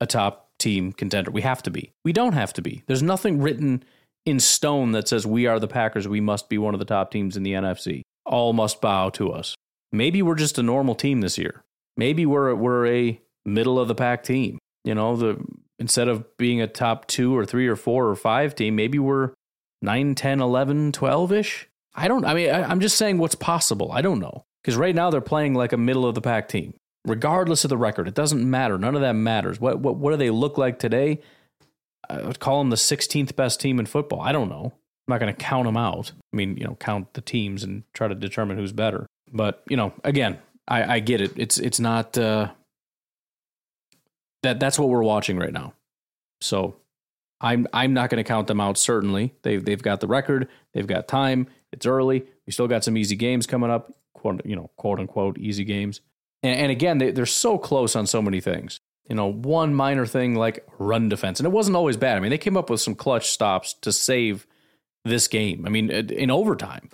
a top team contender. We have to be. We don't have to be. There's nothing written in stone that says we are the Packers, we must be one of the top teams in the NFC. All must bow to us. Maybe we're just a normal team this year. Maybe we're we're a middle of the pack team. You know, the instead of being a top 2 or 3 or 4 or 5 team, maybe we're 9, 10, 11, 12ish. I don't I mean I, I'm just saying what's possible. I don't know. Cuz right now they're playing like a middle of the pack team. Regardless of the record, it doesn't matter. None of that matters. What what what do they look like today? I would call them the 16th best team in football. I don't know. I'm not going to count them out. I mean, you know, count the teams and try to determine who's better. But you know, again, I, I get it. It's it's not uh, that that's what we're watching right now. So I'm I'm not going to count them out. Certainly, they've they've got the record. They've got time. It's early. We still got some easy games coming up. Quote you know quote unquote easy games. And, and again, they, they're so close on so many things you know, one minor thing like run defense. And it wasn't always bad. I mean, they came up with some clutch stops to save this game. I mean, in overtime,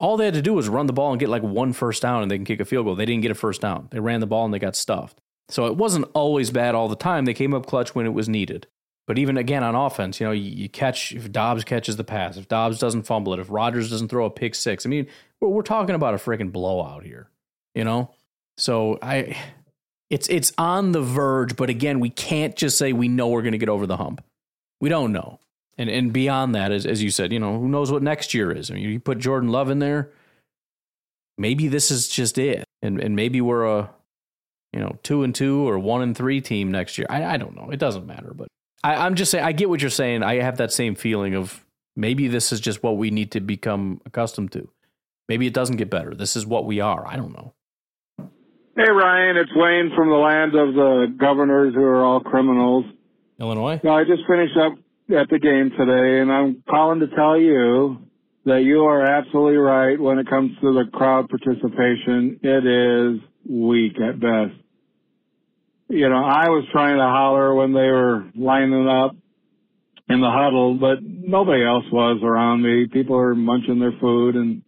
all they had to do was run the ball and get like one first down and they can kick a field goal. They didn't get a first down. They ran the ball and they got stuffed. So it wasn't always bad all the time. They came up clutch when it was needed. But even again on offense, you know, you, catch if Doubs catches the pass, if Doubs doesn't fumble it, if Rodgers doesn't throw a pick six. I mean, we're, we're talking about a freaking blowout here, you know. So I, it's it's on the verge, but again, we can't just say we know we're going to get over the hump. We don't know. And and beyond that, as as you said, you know, who knows what next year is? I mean, you put Jordan Love in there, maybe this is just it, and and maybe we're a, you know, two and two or one and three team next year. I I don't know. It doesn't matter, but I, I'm just saying I get what you're saying. I have that same feeling of maybe this is just what we need to become accustomed to. Maybe it doesn't get better. This is what we are. I don't know. Hey Ryan, it's Wayne from the land of the governors who are all criminals. Illinois. No, I just finished up at the game today, and I'm calling to tell you that you are absolutely right when it comes to the crowd participation. It is weak at best. you know, I was trying to holler when they were lining up in the huddle, but nobody else was around me. People were munching their food and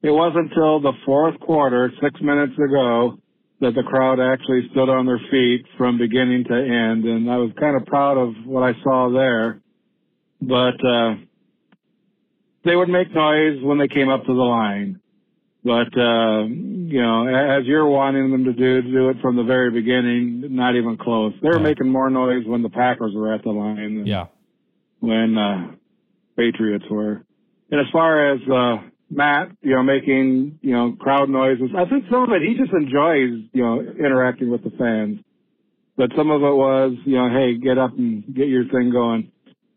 it wasn't until the fourth quarter, six minutes ago, that the crowd actually stood on their feet from beginning to end. And I was kind of proud of what I saw there. But, uh, they would make noise when they came up to the line. But, uh, you know, as you're wanting them to do, to do it from the very beginning, not even close. They were making more noise when the Packers were at the line than yeah. when, uh, Patriots were. And as far as, uh, Matt, you know, making, you know, crowd noises, I think some of it, he just enjoys, you know, interacting with the fans. But some of it was, you know, hey, get up and get your thing going.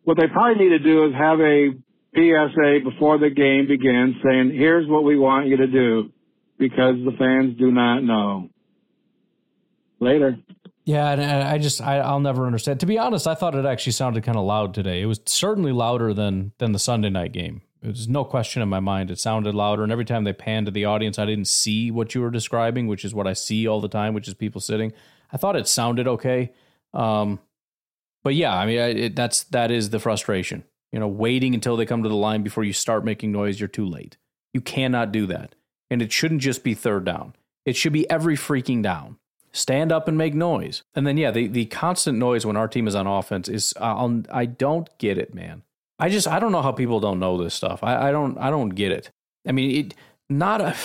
What they probably need to do is have a PSA before the game begins saying, here's what we want you to do because the fans do not know. Later. Yeah, and I just I, I'll never understand. To be honest, I thought it actually sounded kind of loud today. It was certainly louder than than the Sunday night game. There's no question in my mind. It sounded louder, and every time they panned to the audience, I didn't see what you were describing, which is what I see all the time, which is people sitting. I thought it sounded okay, um, but yeah, I mean, it, that's that is the frustration. You know, waiting until they come to the line before you start making noise, you're too late. You cannot do that. And it shouldn't just be third down. It should be every freaking down. Stand up and make noise. And then yeah, the, the constant noise when our team is on offense is I'll, I don't get it, man. I just I don't know how people don't know this stuff. I, I don't I don't get it. I mean, it not a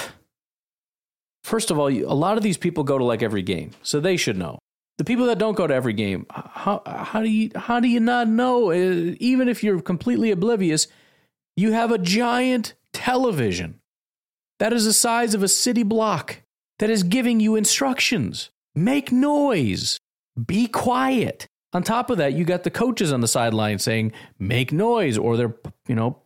First of all, a lot of these people go to like every game, so they should know the people that don't go to every game, how how do you how do you not know? Uh, even if you're completely oblivious, you have a giant television that is the size of a city block that is giving you instructions. Make noise. Be quiet. On top of that, you got the coaches on the sideline saying, make noise, or they're, you know,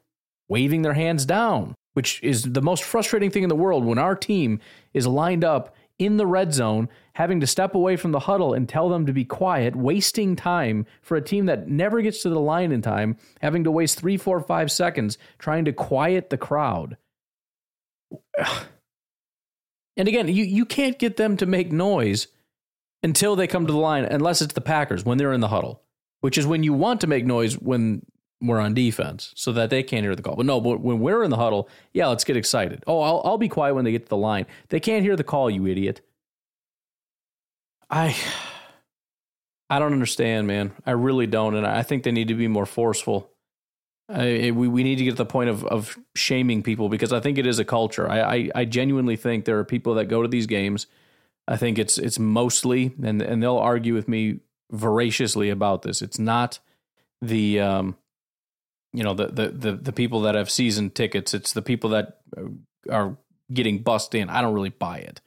waving their hands down, which is the most frustrating thing in the world when our team is lined up in the red zone, having to step away from the huddle and tell them to be quiet, wasting time for a team that never gets to the line in time, having to waste three, four, five seconds trying to quiet the crowd. And again, you, you can't get them to make noise until they come to the line, unless it's the Packers when they're in the huddle, which is when you want to make noise when we're on defense so that they can't hear the call. But no, but when we're in the huddle, yeah, let's get excited. Oh, I'll, I'll be quiet when they get to the line. They can't hear the call, you idiot. I I don't understand, man. I really don't, and I think they need to be more forceful. I, we we need to get to the point of of shaming people because I think it is a culture. I, I, I genuinely think there are people that go to these games. I think it's it's mostly, and and they'll argue with me voraciously about this. It's not the um, you know the, the the the people that have season tickets. It's the people that are getting bussed in. I don't really buy it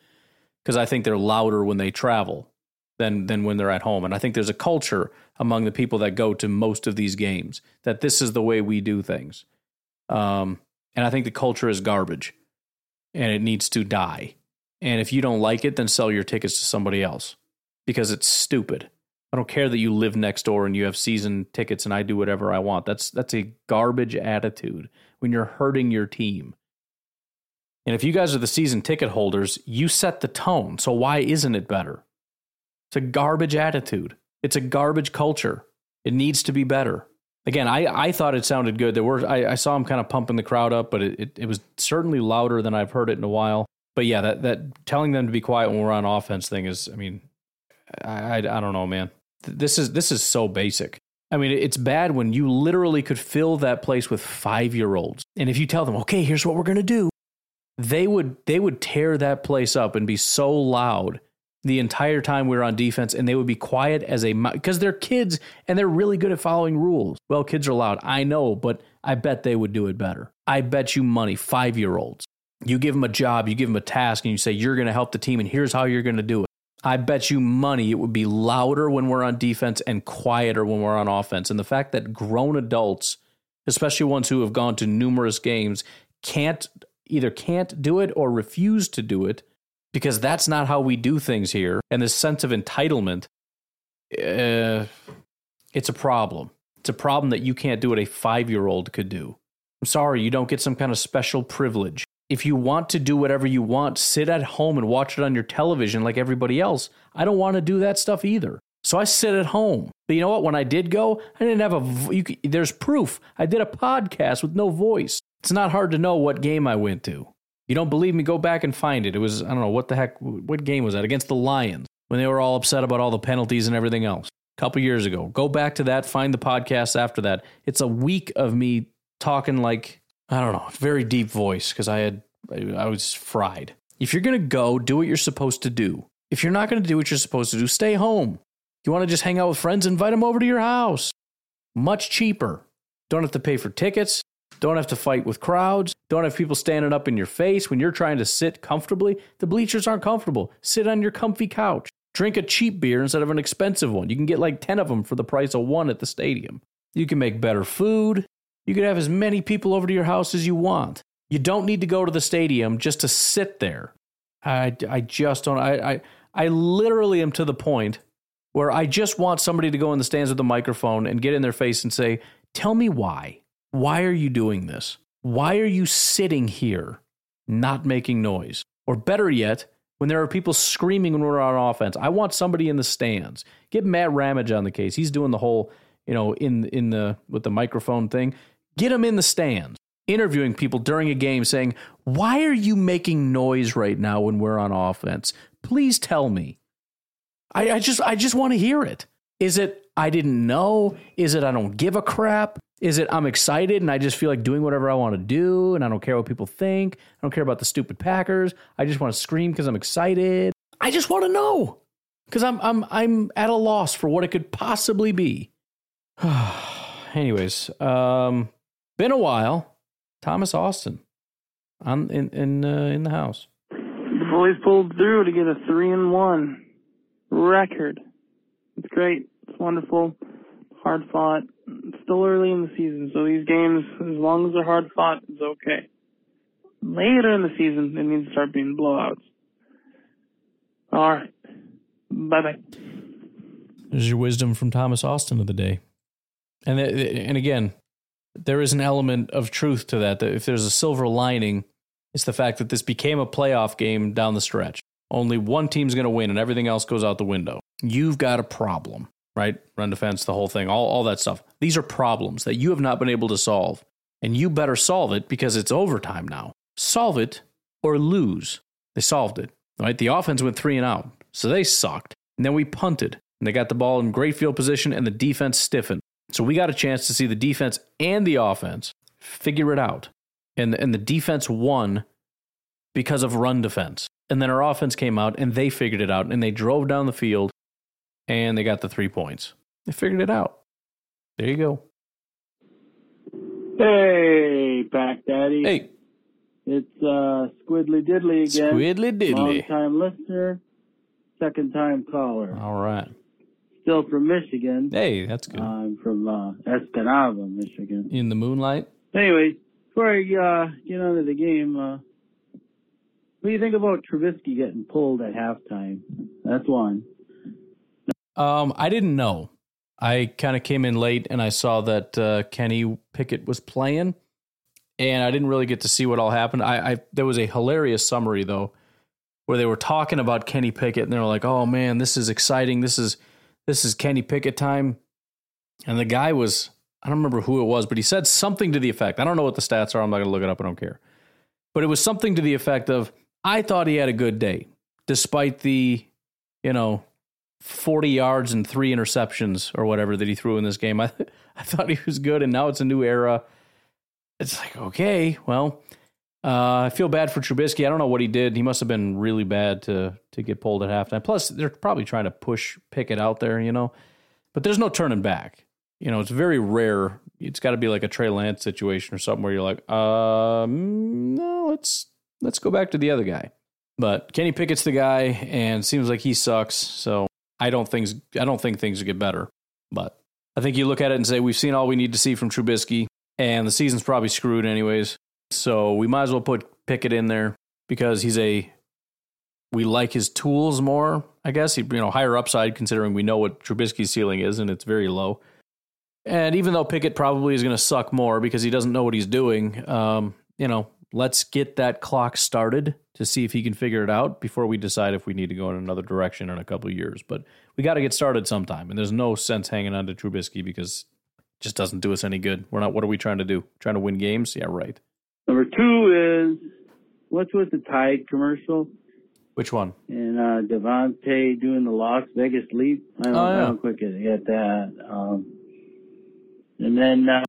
because I think they're louder when they travel than than when they're at home. And I think there's a culture among the people that go to most of these games that this is the way we do things. Um, and I think the culture is garbage, and it needs to die. And if you don't like it, then sell your tickets to somebody else because it's stupid. I don't care that you live next door and you have season tickets and I do whatever I want. That's that's a garbage attitude when you're hurting your team. And if you guys are the season ticket holders, you set the tone. So why isn't it better? It's a garbage attitude. It's a garbage culture. It needs to be better. Again, I, I thought it sounded good. There were I, I saw him kind of pumping the crowd up, but it, it, it was certainly louder than I've heard it in a while. But yeah, that that telling them to be quiet when we're on offense thing is, I mean, I, I, I don't know, man. This is this is so basic. I mean, it's bad when you literally could fill that place with five year olds, and if you tell them, okay, here's what we're gonna do, they would they would tear that place up and be so loud the entire time we were on defense, and they would be quiet as a because they're kids and they're really good at following rules. Well, kids are loud, I know, but I bet they would do it better. I bet you money, five year olds. You give them a job, you give them a task, and you say you're going to help the team, and here's how you're going to do it. I bet you money it would be louder when we're on defense and quieter when we're on offense. And the fact that grown adults, especially ones who have gone to numerous games, can't either can't do it or refuse to do it because that's not how we do things here. And this sense of entitlement, uh, it's a problem. It's a problem that you can't do what a five year old could do. I'm sorry, you don't get some kind of special privilege If you want to do whatever you want, sit at home and watch it on your television like everybody else. I don't want to do that stuff either. So I sit at home. But you know what? When I did go, I didn't have a. You, there's proof. I did a podcast with no voice. It's not hard to know what game I went to. You don't believe me? Go back and find it. It was I don't know what the heck. What game was that against the Lions when they were all upset about all the penalties and everything else? A couple years ago. Go back to that. Find the podcast after that. It's a week of me talking like I don't know, very deep voice because I had I was fried. If you're gonna go, do what you're supposed to do. If you're not gonna do what you're supposed to do, stay home. You want to just hang out with friends, invite them over to your house. Much cheaper. Don't have to pay for tickets. Don't have to fight with crowds. Don't have people standing up in your face when you're trying to sit comfortably. The bleachers aren't comfortable. Sit on your comfy couch. Drink a cheap beer instead of an expensive one. You can get like 10 of them for the price of one at the stadium. You can make better food. You can have as many people over to your house as you want. You don't need to go to the stadium just to sit there. I, I just don't. I, I, I literally am to the point where I just want somebody to go in the stands with a microphone and get in their face and say, Tell me why. Why are you doing this? Why are you sitting here not making noise? Or better yet, when there are people screaming when we're on offense, I want somebody in the stands. Get Matt Ramage on the case. He's doing the whole, you know, in in the with the microphone thing. Get him in the stands, interviewing people during a game, saying, "Why are you making noise right now when we're on offense? Please tell me." I, I just I just want to hear it. Is it I didn't know? Is it I don't give a crap? Is it I'm excited and I just feel like doing whatever I want to do and I don't care what people think? I don't care about the stupid Packers. I just want to scream because I'm excited. I just want to know because I'm I'm I'm at a loss for what it could possibly be. Anyways, um, been a while. Thomas Austin on in in uh, in the house. The boys pulled through to get a three and one record. It's great. It's wonderful. Hard fought. It's still early in the season, so these games, as long as they're hard fought, is okay. Later in the season, it needs to start being blowouts. All right. Bye bye. There's your wisdom from Thomas Austin of the day. And and again, there is an element of truth to that. That if there's a silver lining, it's the fact that this became a playoff game down the stretch. Only one team's going to win, and everything else goes out the window. You've got a problem, right? Run defense, the whole thing, all all that stuff. These are problems that you have not been able to solve, and you better solve it because it's overtime now. Solve it or lose. They solved it, right? The offense went three and out, so they sucked. And then we punted, and they got the ball in great field position, and the defense stiffened. So we got a chance to see the defense and the offense figure it out. And, and the defense won because of run defense. And then our offense came out and they figured it out and they drove down the field and they got the three points. They figured it out. There you go. Hey, Pack Daddy. Hey. It's uh, Squidly Diddly again. Squidly Diddly. Long time listener, second time caller. All right. Still from Michigan. Hey, that's good. I'm from uh, Escanaba, Michigan. In the moonlight. Anyway, before I uh, get on to the game, uh, what do you think about Trubisky getting pulled at halftime? That's one. Um, I didn't know. I kind of came in late and I saw that uh, Kenny Pickett was playing, and I didn't really get to see what all happened. I, I there was a hilarious summary though, where they were talking about Kenny Pickett and they were like, "Oh man, this is exciting. This is this is Kenny Pickett time," and the guy was I don't remember who it was, but he said something to the effect. I don't know what the stats are. I'm not going to look it up. I don't care. But it was something to the effect of, "I thought he had a good day, despite the, you know." 40 yards and three interceptions or whatever that he threw in this game. I I thought he was good, and now it's a new era. It's like okay, well, uh, I feel bad for Trubisky. I don't know what he did. He must have been really bad to to get pulled at halftime. Plus, they're probably trying to push Pickett out there, you know. But there's no turning back. You know, it's very rare. It's got to be like a Trey Lance situation or something where you're like, um, no, let's let's go back to the other guy. But Kenny Pickett's the guy, and seems like he sucks. So I don't things I don't think things get better. But I think you look at it and say we've seen all we need to see from Trubisky, and the season's probably screwed anyways. So we might as well put Pickett in there because he's a we like his tools more. I guess he, you know higher upside considering we know what Trubisky's ceiling is and it's very low. And even though Pickett probably is going to suck more because he doesn't know what he's doing, um, you know let's get that clock started to see if he can figure it out before we decide if we need to go in another direction in a couple of years. But we got to get started sometime, and there's no sense hanging on to Trubisky because it just doesn't do us any good. We're not. What are we trying to do? Trying to win games? Yeah, right. Number two is what's with the Tide commercial Which one? and uh, Davante doing the Las Vegas leap. I don't, Oh, I yeah. don't quite get get that. Um, and then uh,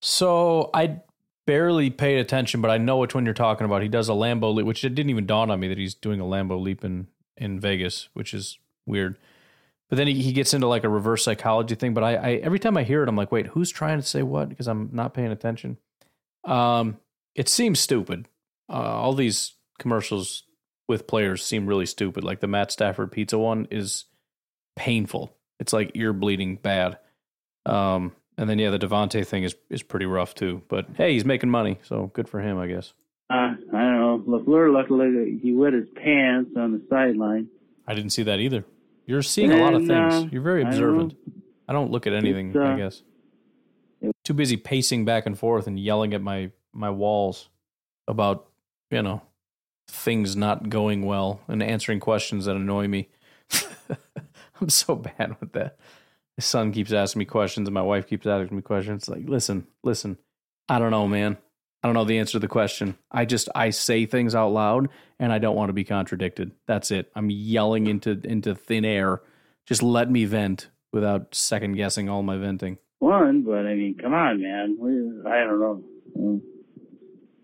So I barely paid attention, but I know which one you're talking about. He does a Lambeau leap, which it didn't even dawn on me that he's doing a Lambeau leap in in Vegas, which is weird. But then he, he gets into like a reverse psychology thing. But I, I every time I hear it, I'm like, wait, who's trying to say what? Because I'm not paying attention. Um, it seems stupid. Uh, all these commercials with players seem really stupid. Like the Matt Stafford pizza one is painful. It's like ear bleeding bad. Um, and then yeah, the Davante thing is is pretty rough too. But hey, he's making money, so good for him, I guess. uh, I don't know. LaFleur luckily he wet his pants on the sideline. I didn't see that either. You're seeing a lot of things. uh, You're very I don't observant. I don't, look at anything. Uh, I guess. Too busy pacing back and forth and yelling at my my walls about you know things not going well and answering questions that annoy me. I'm so bad with that. My son keeps asking me questions and my wife keeps asking me questions. Like, listen, listen, I don't know, man. I don't know the answer to the question. I just I say things out loud and I don't want to be contradicted. That's it. I'm yelling into into thin air. Just let me vent without second guessing all my venting. One, but I mean, come on, man. We- I don't know. Um,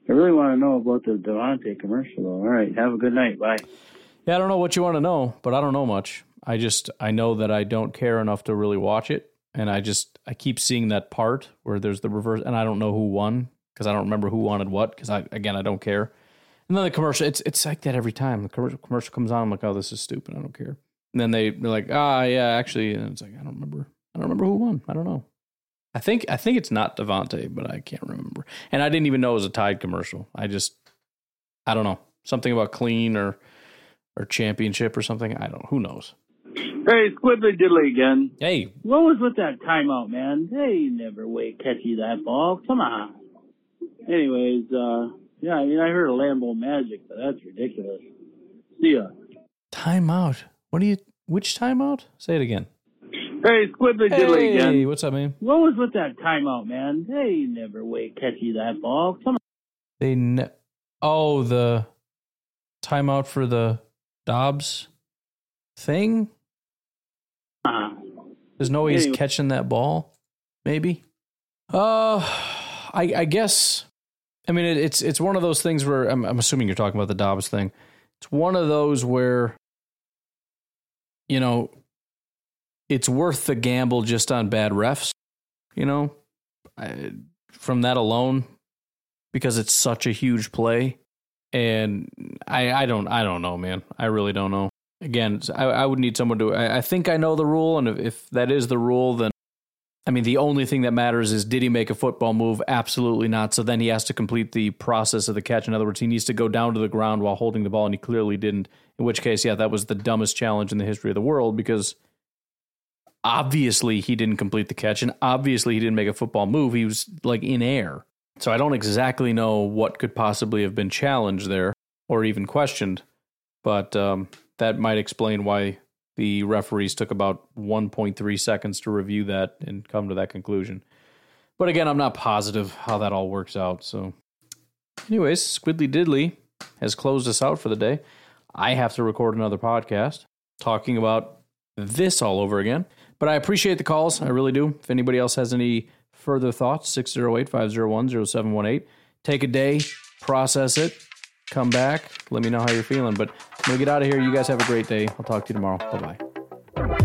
I really want to know about the Davante commercial. All right, have a good night. Bye. Yeah, I don't know what you want to know, but I don't know much. I just I know that I don't care enough to really watch it, and I just I keep seeing that part where there's the reverse, and I don't know who won because I don't remember who wanted what because I again I don't care. And then the commercial, it's it's like that every time the commercial commercial comes on. I'm like, oh, this is stupid. I don't care. And then they they're like, ah, yeah, actually, and it's like I don't remember. I don't remember who won. I don't know. I think I think it's not Davante, but I can't remember. And I didn't even know it was a Tide commercial. I just I don't know something about clean or or championship or something. I don't. Who knows? Hey, Squibbly Diddly again. Hey, What was with that timeout, man? They never wait catch you that ball. Come on. Anyways, uh, yeah, I mean, I heard of Lambeau Magic, but that's ridiculous. See ya. timeout. What do you? Which timeout? Say it again. Hey, Squibbly Diddly Hey, again. what's up, man? What was with that timeout, man? They never wait catch you that ball. Come on. They ne- oh the timeout for the Doubs thing. There's no way he's catching that ball. Maybe. Uh, I I guess. I mean, it, it's it's one of those things where I'm I'm assuming you're talking about the Doubs thing. It's one of those where, you know, it's worth the gamble just on bad refs. You know, I, from that alone, because it's such a huge play, and I I don't I don't know, man. I really don't know. Again, I, I would need someone to. I, I think I know the rule, and if, if that is the rule, then I mean, the only thing that matters is did he make a football move? Absolutely not. So then he has to complete the process of the catch. In other words, he needs to go down to the ground while holding the ball, and he clearly didn't. In which case, yeah, that was the dumbest challenge in the history of the world because obviously he didn't complete the catch, and obviously he didn't make a football move. He was like in air. So I don't exactly know what could possibly have been challenged there or even questioned, but um, that might explain why the referees took about 1.3 seconds to review that and come to that conclusion. But again, I'm not positive how that all works out. So, anyways, Squidly Diddly has closed us out for the day. I have to record another podcast talking about this all over again. But I appreciate the calls. I really do. If anybody else has any further thoughts, 608 501 0718. Take a day, process it, come back. Let me know how you're feeling. But I'm going to get out of here. You guys have a great day. I'll talk to you tomorrow. Bye bye.